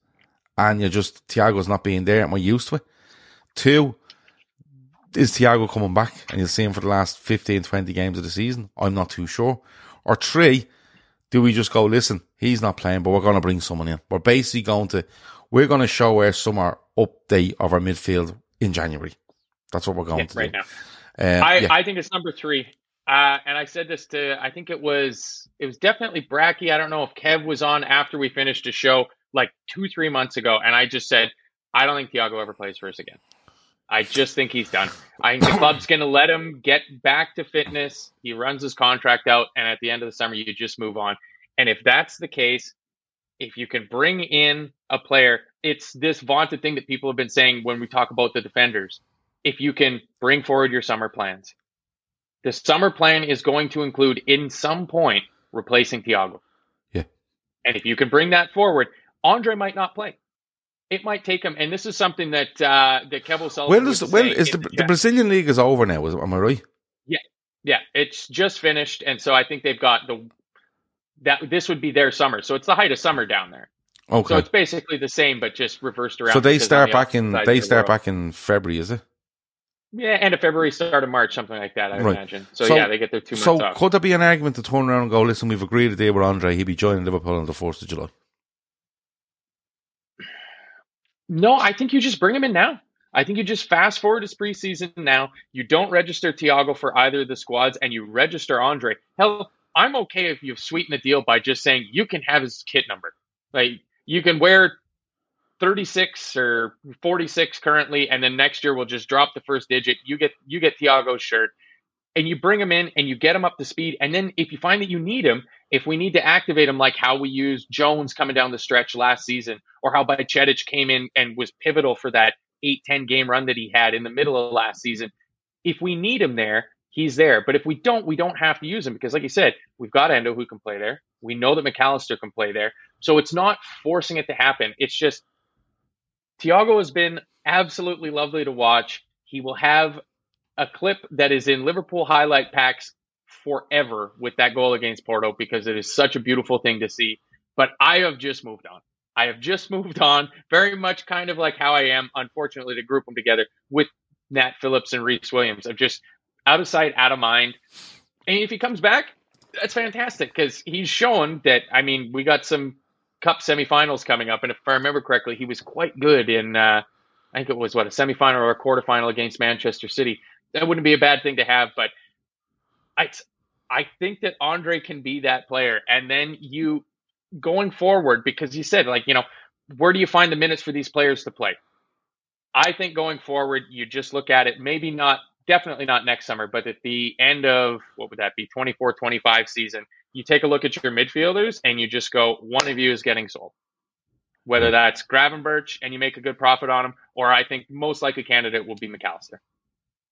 and you're just Thiago's not being there, and we're used to it. Two, is Thiago coming back and you'll see him for the last 15, 20 games of the season? I'm not too sure. Or three, do we just go, listen, he's not playing, but we're going to bring someone in. We're basically going to, we're going to show our summer update of our midfield in January. That's what we're going Yeah, to right do. now. Um, I, yeah. I think it's number three. Uh, and I said this to, I think it was, it was definitely Bracky. I don't know if Kev was on after we finished the show like two, three months ago. And I just said, I don't think Thiago ever plays for us again. I just think he's done. I think the club's going to let him get back to fitness. He runs his contract out. And at the end of the summer, you just move on. And if that's the case, if you can bring in a player, it's this vaunted thing that people have been saying when we talk about the defenders. If you can bring forward your summer plans, the summer plan is going to include, in some point, replacing Thiago. Yeah. And if you can bring that forward, Andre might not play. It might take him, and this is something that uh, that Kevo Sullivan. when does, when is in the, the. Brazilian league is over now? Is, am I right? Yeah, yeah, it's just finished, and so I think they've got the that this would be their summer. So it's the height of summer down there. Okay. So it's basically the same, but just reversed around. So they start the back in, they the start world. back in February, is it? Yeah, end of February, start of March, something like that. I Right. imagine. So, yeah, they get their two months So off. could there be an argument to turn around and go, listen, we've agreed a deal with Andre, he'll be joining Liverpool on the fourth of July? No, I think you just bring him in now. I think you just fast forward his preseason now. You don't register Thiago for either of the squads, and you register Andre. Hell, I'm okay if you've sweetened the deal by just saying you can have his kit number. Like you can wear 36 or 46 currently, and then next year we'll just drop the first digit. You get you get Thiago's shirt, and you bring him in and you get him up to speed. And then if you find that you need him, if we need to activate him, like how we used Jones coming down the stretch last season, or how Bajcetic came in and was pivotal for that 8 10 game run that he had in the middle of last season. If we need him there, he's there. But if we don't, we don't have to use him because, like you said, we've got Endo who can play there. We know that McAllister can play there. So it's not forcing it to happen. It's just Thiago has been absolutely lovely to watch. He will have a clip that is in Liverpool highlight packs forever with that goal against Porto because it is such a beautiful thing to see. But I have just moved on. I have just (laughs) moved on, very much kind of like how I am, unfortunately, to group them together with Nat Phillips and Rhys Williams. of just out of sight, out of mind. And if he comes back, that's fantastic because he's shown that. I mean, we got some cup semifinals coming up, and if I remember correctly, he was quite good in. Uh, I think it was what a semifinal or a quarterfinal against Manchester City. That wouldn't be a bad thing to have, but I, I think that Andre can be that player, and then you going forward because you said like you know where do you find the minutes for these players to play? I think going forward, you just look at it. Maybe not, definitely not next summer, but at the end of what would that be, 24 25 season, you take a look at your midfielders and you just go, one of you is getting sold. Whether hmm. that's Gravenberch and you make a good profit on him, or I think most likely candidate will be McAllister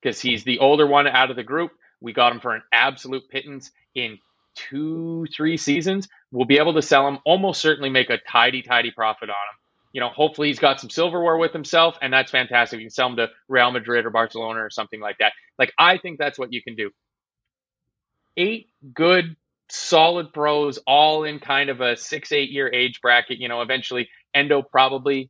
because he's the older one out of the group. We got him for an absolute pittance in two, three seasons. We'll be able to sell him, almost certainly make a tidy, tidy profit on him you know, hopefully he's got some silverware with himself, and that's fantastic. You can sell him to Real Madrid or Barcelona or something like that. Like, I think that's what you can do. Eight good, solid pros, all in kind of a six, eight year age bracket. You know, eventually Endo probably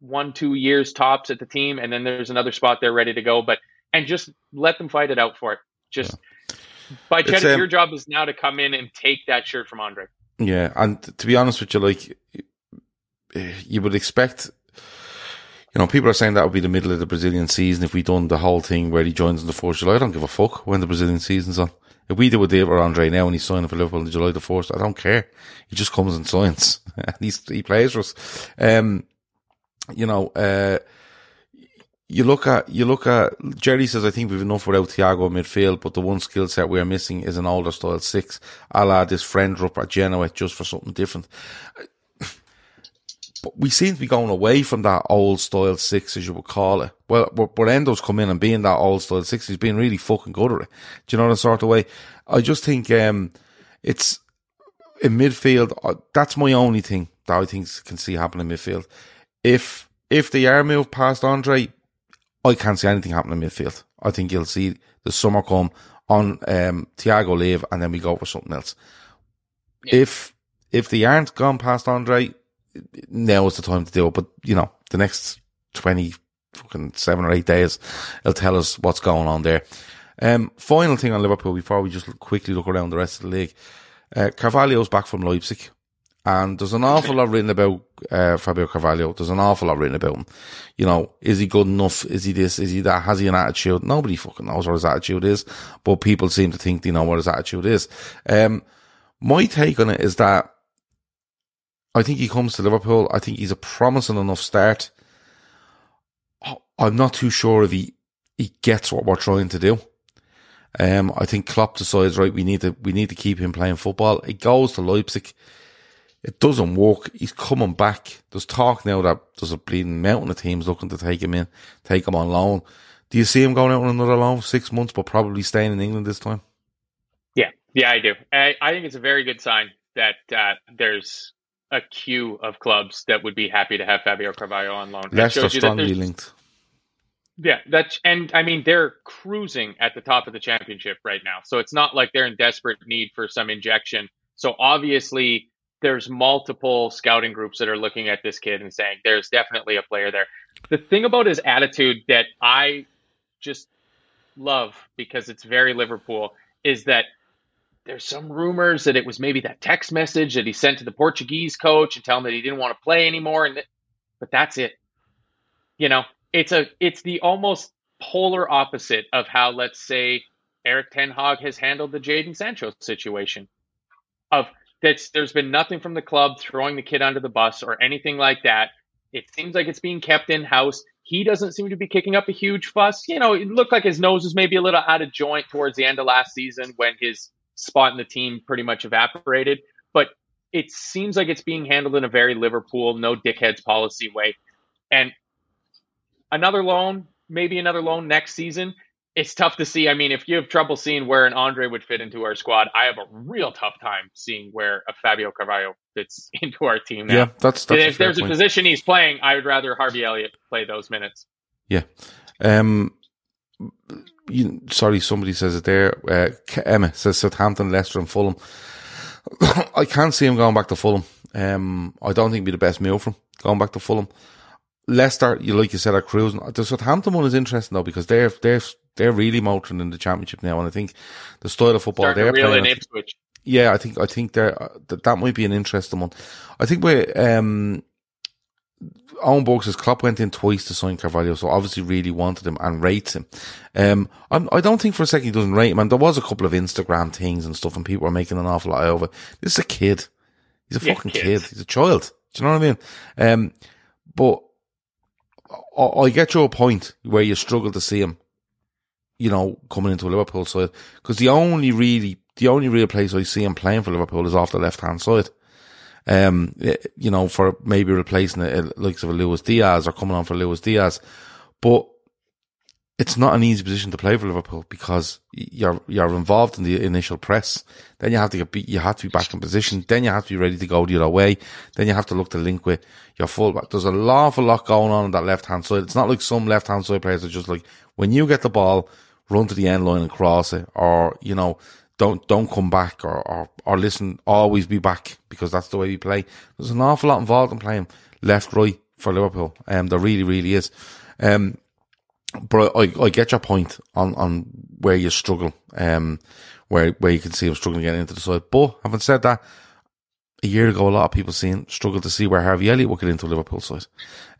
one, two years tops at the team, and then there's another spot there ready to go. But and just let them fight it out for it. Just by chance, um, your job is now to come in and take that shirt from Andre. Yeah, and to be honest with you, like you would expect, you know, people are saying that would be the middle of the Brazilian season if we done the whole thing where he joins on the fourth of July. I don't give a fuck when the Brazilian season's on. If we do a deal with Andre now and he's signing for Liverpool on July the fourth, I don't care. He just comes and signs. (laughs) he's, he plays for us. Um, you know, uh, you look at you look at Jerry says I think we've enough without Thiago midfield, but the one skill set we are missing is an older style six, a la this Frendrup at Genoa just for something different. (laughs) But we seem to be going away from that old style six, as you would call it. Well, but Endo's come in and being that old style six, he's been really fucking good at it. Do you know the sort of way? I just think um, it's in midfield. Uh, that's my only thing that I think can see happen in midfield. If if they are moved past Andre, I can't see anything happening in midfield. I think you'll see the summer come on um, Thiago leave, and then we go for something else. If if they aren't gone past Andre, now is the time to do it. But you know, the next 20, fucking seven or eight days. It'll tell us what's going on there. Um, final thing on Liverpool before we just quickly look around the rest of the league. Uh, Carvalho's back from Leipzig. And there's an awful lot written about uh, Fabio Carvalho. There's an awful lot written about him. You know, is he good enough? Is he this? Is he that? Has he an attitude? Nobody fucking knows what his attitude is, but people seem to think they know what his attitude is. Um, my take on it is that I think he comes to Liverpool. I think he's a promising enough start. I'm not too sure if he, he gets what we're trying to do. Um, I think Klopp decides, right, we need to, we need to keep him playing football. He goes to Leipzig. It doesn't work. He's coming back. There's talk now that there's a bleeding mountain of teams looking to take him in, take him on loan. Do you see him going out on another loan, six months, but probably staying in England this time? Yeah, yeah, I do. I, I think it's a very good sign that uh, there's a queue of clubs that would be happy to have Fabio Carvalho on loan. Leicester strongly linked. Yeah, that's and I mean they're cruising at the top of the championship right now. So it's not like they're in desperate need for some injection. So obviously there's multiple scouting groups that are looking at this kid and saying there's definitely a player there. The thing about his attitude that I just love because it's very Liverpool is that there's some rumors that it was maybe that text message that he sent to the Portuguese coach and tell him that he didn't want to play anymore and that, but that's it. You know, it's a it's the almost polar opposite of how let's say Erik Ten Hag has handled the Jadon Sancho situation. Of that's there's been nothing from the club throwing the kid under the bus or anything like that. It seems like it's being kept in house. He doesn't seem to be kicking up a huge fuss. You know, it looked like his nose was maybe a little out of joint towards the end of last season when his spot in the team pretty much evaporated. But it seems like it's being handled in a very Liverpool, no dickheads policy way. And another loan, maybe another loan next season it's tough to see. I mean, if you have trouble seeing where an Andre would fit into our squad, I have a real tough time seeing where a Fabio Carvalho fits (laughs) into our team now. Yeah, that's, that's if there's point. a position he's playing, I would rather Harvey Elliott play those minutes. Yeah. Um, you, sorry, somebody says it there. Uh, Emma says Southampton, Leicester, and Fulham. (coughs) I can't see him going back to Fulham. Um, I don't think it'd be the best move from going back to Fulham. Leicester, you like you said, are cruising. The Southampton one is interesting though because they're they're they're really motoring in the championship now, and I think the style of football Starting they're playing. Ipswich. Yeah, I think I think they're, that that might be an interesting one. I think we um, Owen Burke says Klopp went in twice to sign Carvalho, so obviously really wanted him and rates him. Um, I'm, I do not think for a second he doesn't rate him. And there was a couple of Instagram things and stuff, and people were making an awful lot over. This is a kid. He's a Yeah, fucking kids. kid. He's a child. Do you know what I mean? Um, but I, I get your point where you struggle to see him, you know, coming into a Liverpool side because the only really, the only real place I see him playing for Liverpool is off the left hand side. Um, eh, you know, for maybe replacing the likes of a Luis Diaz or coming on for Luis Diaz, but it's not an easy position to play for Liverpool because you're you're involved in the initial press. Then you have to get beat, you have to be back in position. Then you have to be ready to go the other way. Then you have to look to link with your fullback. There's an awful lot going on on that left hand side. It's not like some left hand side players are just like when you get the ball, run to the end line and cross it, or you know don't don't come back or or, or listen, always be back because that's the way we play. There's an awful lot involved in playing left right for Liverpool. Um, there really really is. Um, but I, I get your point on, on where you struggle, um, where, where you can see him struggling getting into the side. But having said that, a year ago, a lot of people seen, struggled to see where Harvey Elliott would get into Liverpool side,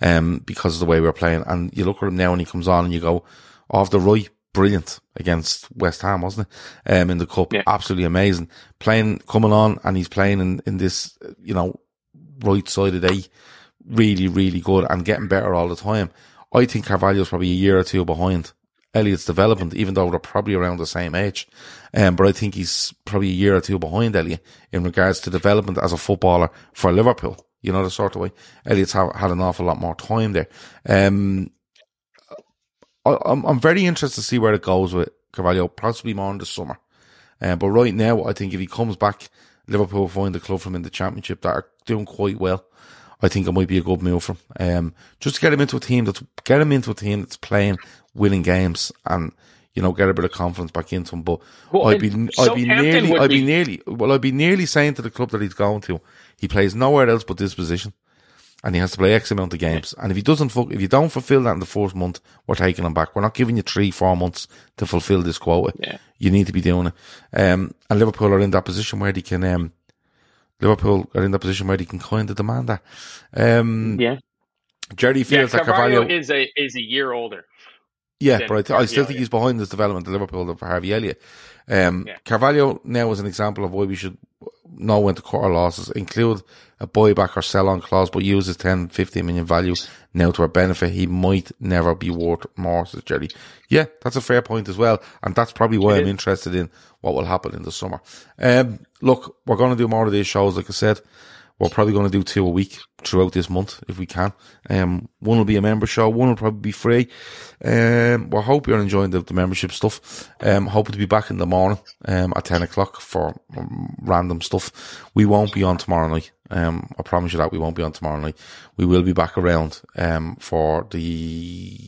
um, because of the way we're playing. And you look at him now and he comes on and you go, off the right, brilliant against West Ham, wasn't it? Um, in the cup, Yeah. absolutely amazing. Playing, coming on and he's playing in, in this, you know, right side of day, really, really good and getting better all the time. I think Carvalho's probably a year or two behind Elliott's development, even though they're probably around the same age. Um, but I think he's probably a year or two behind Elliott in regards to development as a footballer for Liverpool. You know, the sort of way Elliott's ha- had an awful lot more time there. Um, I, I'm, I'm very interested to see where it goes with Carvalho, possibly more in the summer. Um, but right now, I think if he comes back, Liverpool will find the club from in the championship that are doing quite well. I think it might be a good move for him. Um, just to get him into a team that's get him into a team that's playing winning games and you know get a bit of confidence back into him. But Well, I'd be I'd be nearly I'd be be- nearly well I'd be nearly saying to the club that he's going to he plays nowhere else but this position. And he has to play X amount of games. And if he doesn't, if you don't fulfill that in the first month, we're taking him back. We're not giving you three, four months to fulfill this quota. Yeah. You need to be doing it. Um, and Liverpool are in that position where they can, um, Liverpool are in that position where they can kind of demand that. Um, Yeah. Jerry Yeah, feels that Carvalho Carvalho, is a is a year older. yeah, but I, th- I still think he's behind this development of Liverpool for Harvey Elliott. Um, Yeah. Carvalho now is an example of why we should know when to cut our losses, include a buyback or sell on clause, but use his 10, 15 million value now to our benefit. He might never be worth more, says Jerry. Yeah, that's a fair point as well. And that's probably why I'm interested in what will happen in the summer. Um, look, we're going to do more of these shows, like I said. We're probably going to do two a week throughout this month if we can. Um, one will be a member show, one will probably be free. Um, we hope you're enjoying the, the membership stuff. Um, hoping to be back in the morning, um, at 10 o'clock for um, random stuff. We won't be on tomorrow night. Um, I promise you that we won't be on tomorrow night. We will be back around, um, for the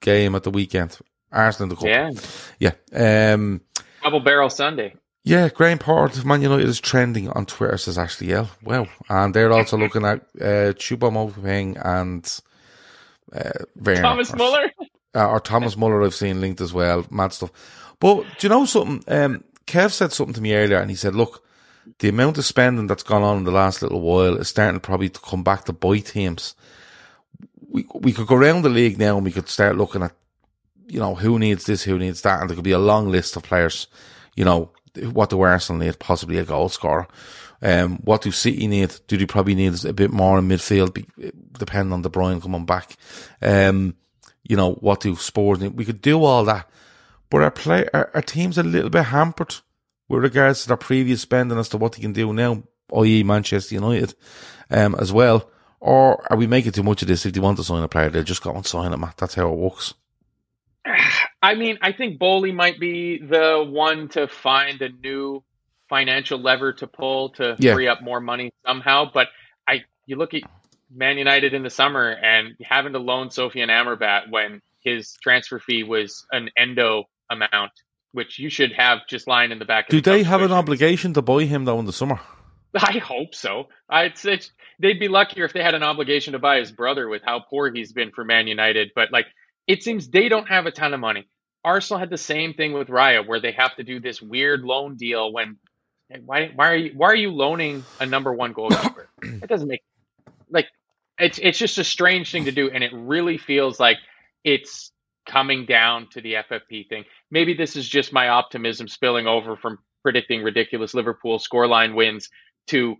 game at the weekend. Arsenal in the cup. Yeah. Yeah. Um, Double barrel Sunday. yeah, Graham Port of Man United is trending on Twitter, says Ashley L. Wow. And they're also (laughs) looking at uh, Choupo-Moting and uh, Werner. Thomas or, Muller. Uh, or Thomas Muller I've seen linked as well. Mad stuff. But do you know something? Um, Kev said something to me earlier and he said, look, the amount of spending that's gone on in the last little while is starting probably to come back to bite teams. We, we could go around the league now and we could start looking at, you know, who needs this, who needs that. And there could be a long list of players, you know, what do Arsenal need? Possibly a goal scorer. Um, what do City need? Do they probably need a bit more in midfield, be, depending on De Bruyne coming back? Um, you know, what do Spurs need? We could do all that. But our play, our, our team's a little bit hampered with regards to their previous spending as to what they can do now, i.e. Manchester United, um, as well. Or are we making too much of this? If they want to sign a player, they'll just go and sign him. That's how it works. (sighs) I mean, I think Boehly might be the one to find a new financial lever to pull to Yeah. free up more money somehow. But I, you look at Man United in the summer and having to loan Sofian Amrabat when his transfer fee was an endo amount, which you should have just lying in the back. of Do the they have an obligation to buy him though in the summer? (laughs) I hope so. I'd say they'd be luckier if they had an obligation to buy his brother with how poor he's been for Man United. But like, it seems they don't have a ton of money. Arsenal had the same thing with Raya, where they have to do this weird loan deal. When why why are you why are you loaning a number one goalkeeper? (coughs) it doesn't make like it's it's just a strange thing to do, and it really feels like it's coming down to the FFP thing. Maybe this is just my optimism spilling over from predicting ridiculous Liverpool scoreline wins to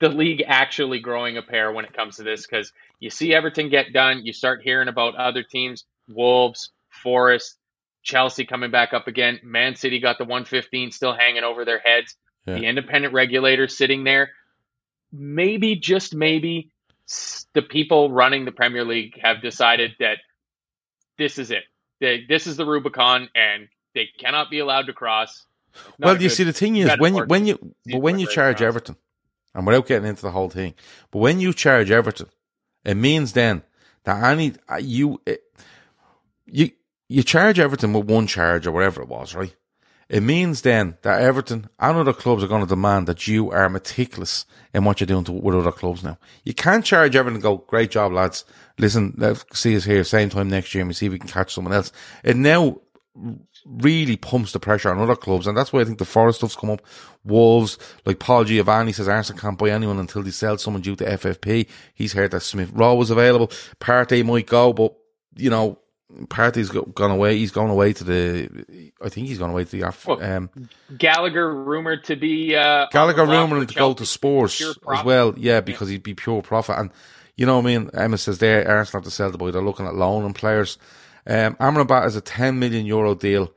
the league actually growing a pair when it comes to this because you see Everton get done, you start hearing about other teams, Wolves, Forest, Chelsea coming back up again. Man City got the 115 still hanging over their heads. Yeah. The independent regulator sitting there. Maybe, just maybe, the people running the Premier League have decided that this is it. They, this is the Rubicon, and they cannot be allowed to cross. Well, you see, the thing is, when you when you but when you charge cross. Everton, and without getting into the whole thing, but when you charge Everton, it means then that any uh, you it, you you charge Everton with one charge or whatever it was, right? It means then that Everton and other clubs are going to demand that you are meticulous in what you're doing to, with other clubs now. You can't charge Everton and go, great job, lads. Listen, let's see us here same time next year and we see if we can catch someone else. It now really pumps the pressure on other clubs, and that's why I think the Forest stuff's come up. Wolves, like Paul Giovanni says, Arsenal can't buy anyone until they sell someone due to FFP. He's heard that Smith Rowe was available. Partey might go, but you know, Partey's go, gone away. He's gone away to the. I think he's gone away to the. Af- Well, um, Gallagher rumored to be uh, Gallagher rumored to go to. Spurs as well. Yeah, because he'd be pure profit. And you know what I mean? Emma says there, Arsenal have to sell the boy. They're looking at loaning players. Um, Amrabat is a 10 million euro deal.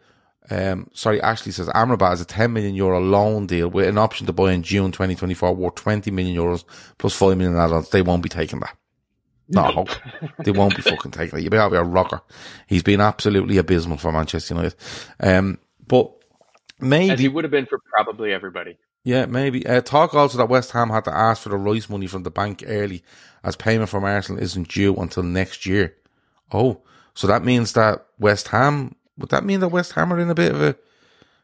Um, sorry, Ashley says Amrabat is a 10 million euro loan deal with an option to buy in June 2024 worth 20 million euros plus 5 million add-ons. They won't be taking that. No, they won't be fucking (laughs) taking it. You better be a rocker. He's been absolutely abysmal for Manchester United. Um, but as maybe he would have been for probably everybody. yeah, maybe. Uh, talk also that West Ham had to ask for the Rice money from the bank early as payment from Arsenal isn't due until next year. Oh, so that means that West Ham, would that mean that West Ham are in a bit of a,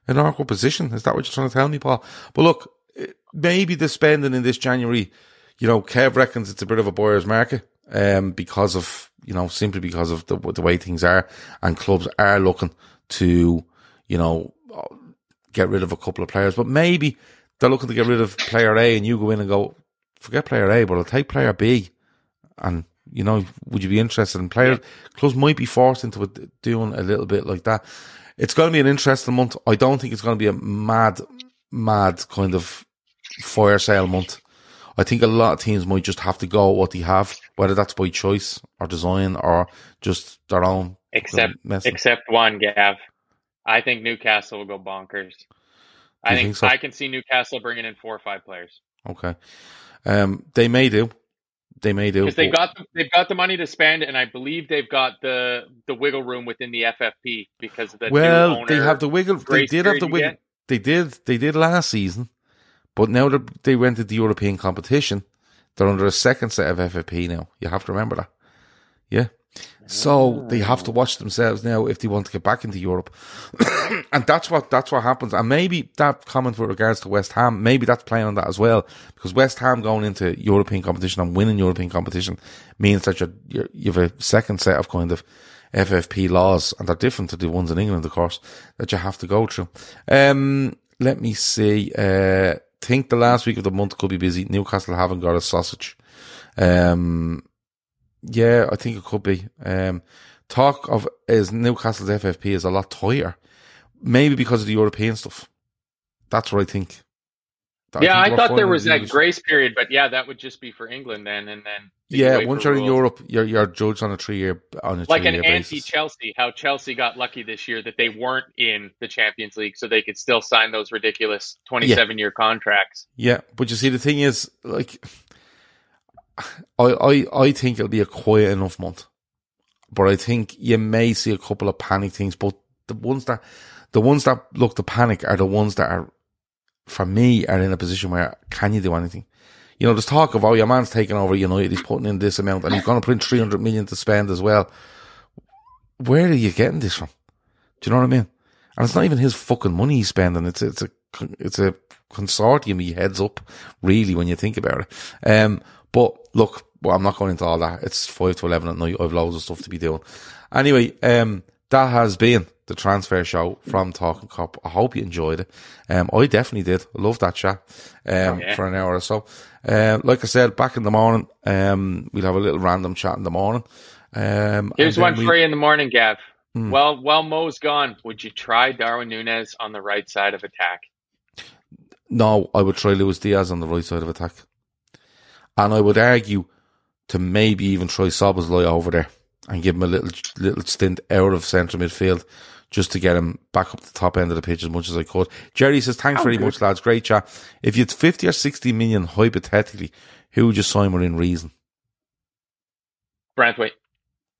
an awkward position? Is that what you're trying to tell me, Paul? But look, eh, maybe the spending in this January, you know, Kev reckons it's a bit of a buyer's market, um, because of, you know, simply because of the, the way things are and clubs are looking to, you know, get rid of a couple of players, but maybe they're looking to get rid of player A and you go in and go, forget player A, but I'll take player B. And, you know, would you be interested in player Clubs might be forced into doing a little bit like that. It's going to be an interesting month. I don't think it's going to be a mad, mad kind of fire sale month. I think a lot of teams might just have to go what they have, whether that's by choice or design or just their own. Except, except one, Gav. I think Newcastle will go bonkers. I think, think so? I can see Newcastle bringing in four or five players Okay. Um, they may do. They may do. because they got the, they've got the money to spend, and I believe they've got the the wiggle room within the FFP because of the well, owner they have the wiggle. They did have the wiggle. They did. They did last season, but now that they went to the European competition, they're under a second set of FFP now. You have to remember that. Yeah. So they have to watch themselves now if they want to get back into Europe, (coughs) and that's what that's what happens. And maybe that comment with regards to West Ham, maybe that's playing on that as well, because West Ham going into European competition and winning European competition means that you're, you're you have a second set of kind of FFP laws, and they're different to the ones in England, of course, that you have to go through. Um, let me see. Uh, think the last week of the month could be busy. Newcastle haven't got a sausage. Um, yeah, I think it could be. Um, talk of is Newcastle's FFP is a lot tighter, maybe because of the European stuff. That's what I think. Yeah, think I thought there was that grace period, but yeah, that would just be for England then, and then the Yeah, once you're in. Europe, you're you're judged on a three year on a like an anti Chelsea. how Chelsea got lucky this year that they weren't in the Champions League, so they could still sign those ridiculous twenty-seven year contracts. Yeah, but you see, the thing is, like, (sighs) I I I think it'll be a quiet enough month, but I think you may see a couple of panic things. But the ones that the ones that look to panic are the ones that are, for me, are in a position where can you do anything? You know, there's talk of oh, your man's taking over United, he's putting in this amount, and he's going to three hundred million to spend as well. Where are you getting this from? Do you know what I mean? And it's not even his fucking money he's spending. It's it's a it's a consortium he heads up, really, when you think about it. Um, but look, well, I'm not going into all that. It's five to eleven at night. I've loads of stuff to be doing. Anyway, um, that has been the transfer show from Talking Cop. I hope you enjoyed it. Um, I definitely did. I love that chat. Um, yeah. for an hour or so. Um, like I said, back in the morning, um, we'll have a little random chat in the morning. Um, Here's one we- you in the morning, Gav. Hmm. Well, while Mo's gone, would you try Darwin Nunez on the right side of attack? No, I would try Luis Diaz on the right side of attack. And I would argue to maybe even try Szoboszlai over there and give him a little little stint out of centre midfield just to get him back up the top end of the pitch as much as I could. Jerry says, thanks very much, lads. Great chat. If you had 50 or 60 million hypothetically, who would you sign within reason? Branthwaite.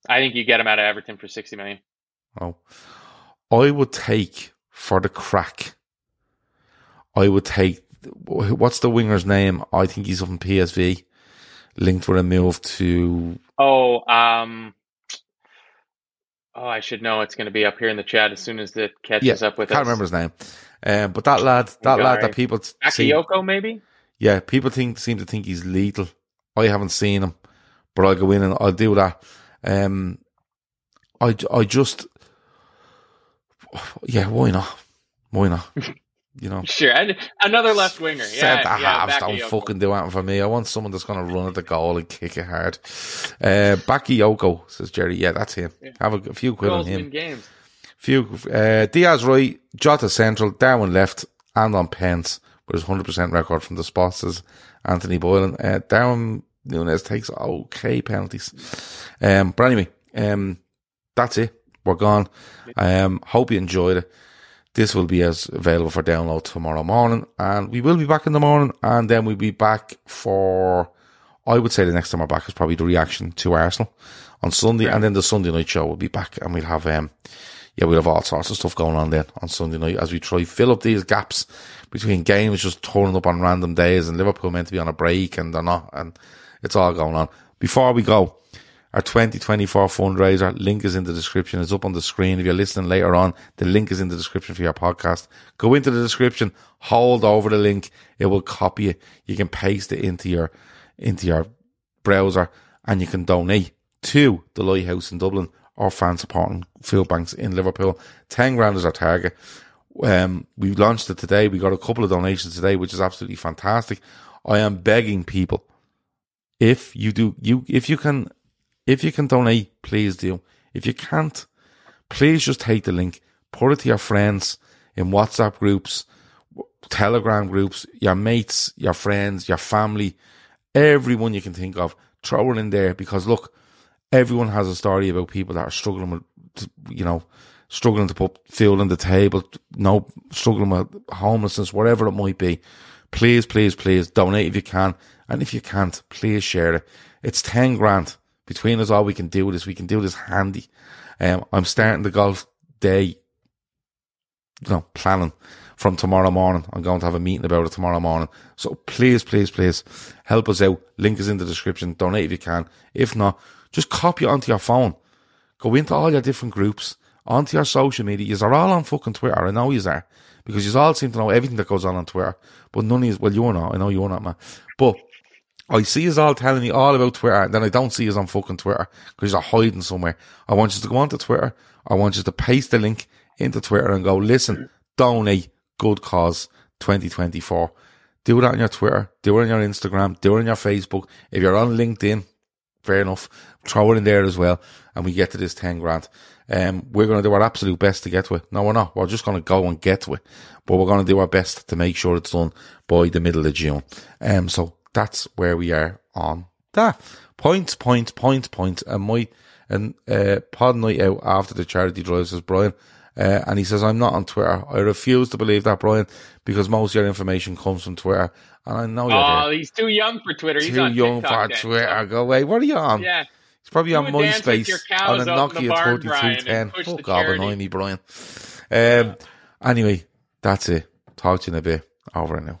I think you get him out of Everton for sixty million. Oh, I would take for the crack. I would take what's the winger's name? I think he's from PSV, linked with a move to. Oh, um, oh, I should know. It's going to be up here in the chat as soon as it catches Yeah, up with us. I can't us. remember his name. Um, but that lad, that lad that people t- see, Bakayoko, maybe. yeah, people think seem to think he's lethal. I haven't seen him, but I'll go in and I'll do that. Um, I, I just, (sighs) yeah, why not? Why not? (laughs) You know. Sure, and another left winger. Yeah, Centre yeah, halves don't fucking do anything for me. I want someone that's going to run at the goal and kick it hard. Uh, Bakayoko, says Jerry. Yeah, that's him. Have a, a few quid on him. games. Few, uh, Diaz right, Jota central, Darwin left, and on Pence with his 100% record from the spots says Anthony Boylan. Uh, Darwin Nunez takes okay penalties. Um, but anyway, um, that's it. We're gone. Um, hope you enjoyed it. This will be as available for download tomorrow morning, and we will be back in the morning, and then we'll be back for. I would say the next time we're back is probably the reaction to Arsenal on Sunday, and then the Sunday night show will be back, and we'll have um, yeah, we'll have all sorts of stuff going on then on Sunday night as we try fill up these gaps between games just turning up on random days, and Liverpool meant to be on a break, and they're not, and it's all going on. Before we go, our 2024 fundraiser link is in the description. It's up on the screen. If you're listening later on, the link is in the description for your podcast. Go into the description, hold over the link. It will copy it. You can paste it into your, into your browser and you can donate to the Lighthouse in Dublin or fan supporting food banks in Liverpool. 10 grand is our target. Um, we launched it today. We got a couple of donations today, which is absolutely fantastic. I am begging people, if you do, you, if you can, if you can donate, please do. If you can't, please just take the link, put it to your friends in WhatsApp groups, Telegram groups, your mates, your friends, your family, everyone you can think of. Throw it in there because look, everyone has a story about people that are struggling with, you know, struggling to put food on the table, no, struggling with homelessness, whatever it might be. Please, please, please donate if you can. And if you can't, please share it. It's 10 grand. Between us all, we can do this. We can do this handy. Um, I'm starting the golf day, you know, planning from tomorrow morning. I'm going to have a meeting about it tomorrow morning. So please, please, please help us out. Link is in the description. Donate if you can. If not, just copy it onto your phone. Go into all your different groups, onto your social media. You are all on fucking Twitter. I know you are. Because you all seem to know everything that goes on on Twitter. But none of you, well, you're not. I know you're not, man. But I see you all telling me all about Twitter, and then I don't see you on fucking Twitter because you're hiding somewhere. I want you to go onto Twitter. I want you to paste the link into Twitter and go, listen, donate good cause 2024. Do that on your Twitter, do it on your Instagram, do it on your Facebook. If you're on LinkedIn, fair enough, throw it in there as well, and we get to this 10 grand. Um, we're going to do our absolute best to get to it. No, we're not. We're just going to go and get to it, but we're going to do our best to make sure it's done by the middle of June. Um, so that's where we are on that. Points, points, points, points, and my, and, uh, pod night out after the charity drive says, Brian, uh, and he says, I'm not on Twitter. I refuse to believe that, Brian, because most of your information comes from Twitter. And I know you're Oh, there. he's too young for Twitter. He's Too on young TikTok for then. Twitter. Go away. What are you on? Yeah. He's probably on Do a dance with your MySpace cows on a out in the Nokia barn, Brian, 3210. and push Fuck off, charity. annoy me, Brian. Um, anyway, that's it. Talk to you in a bit. Over and now.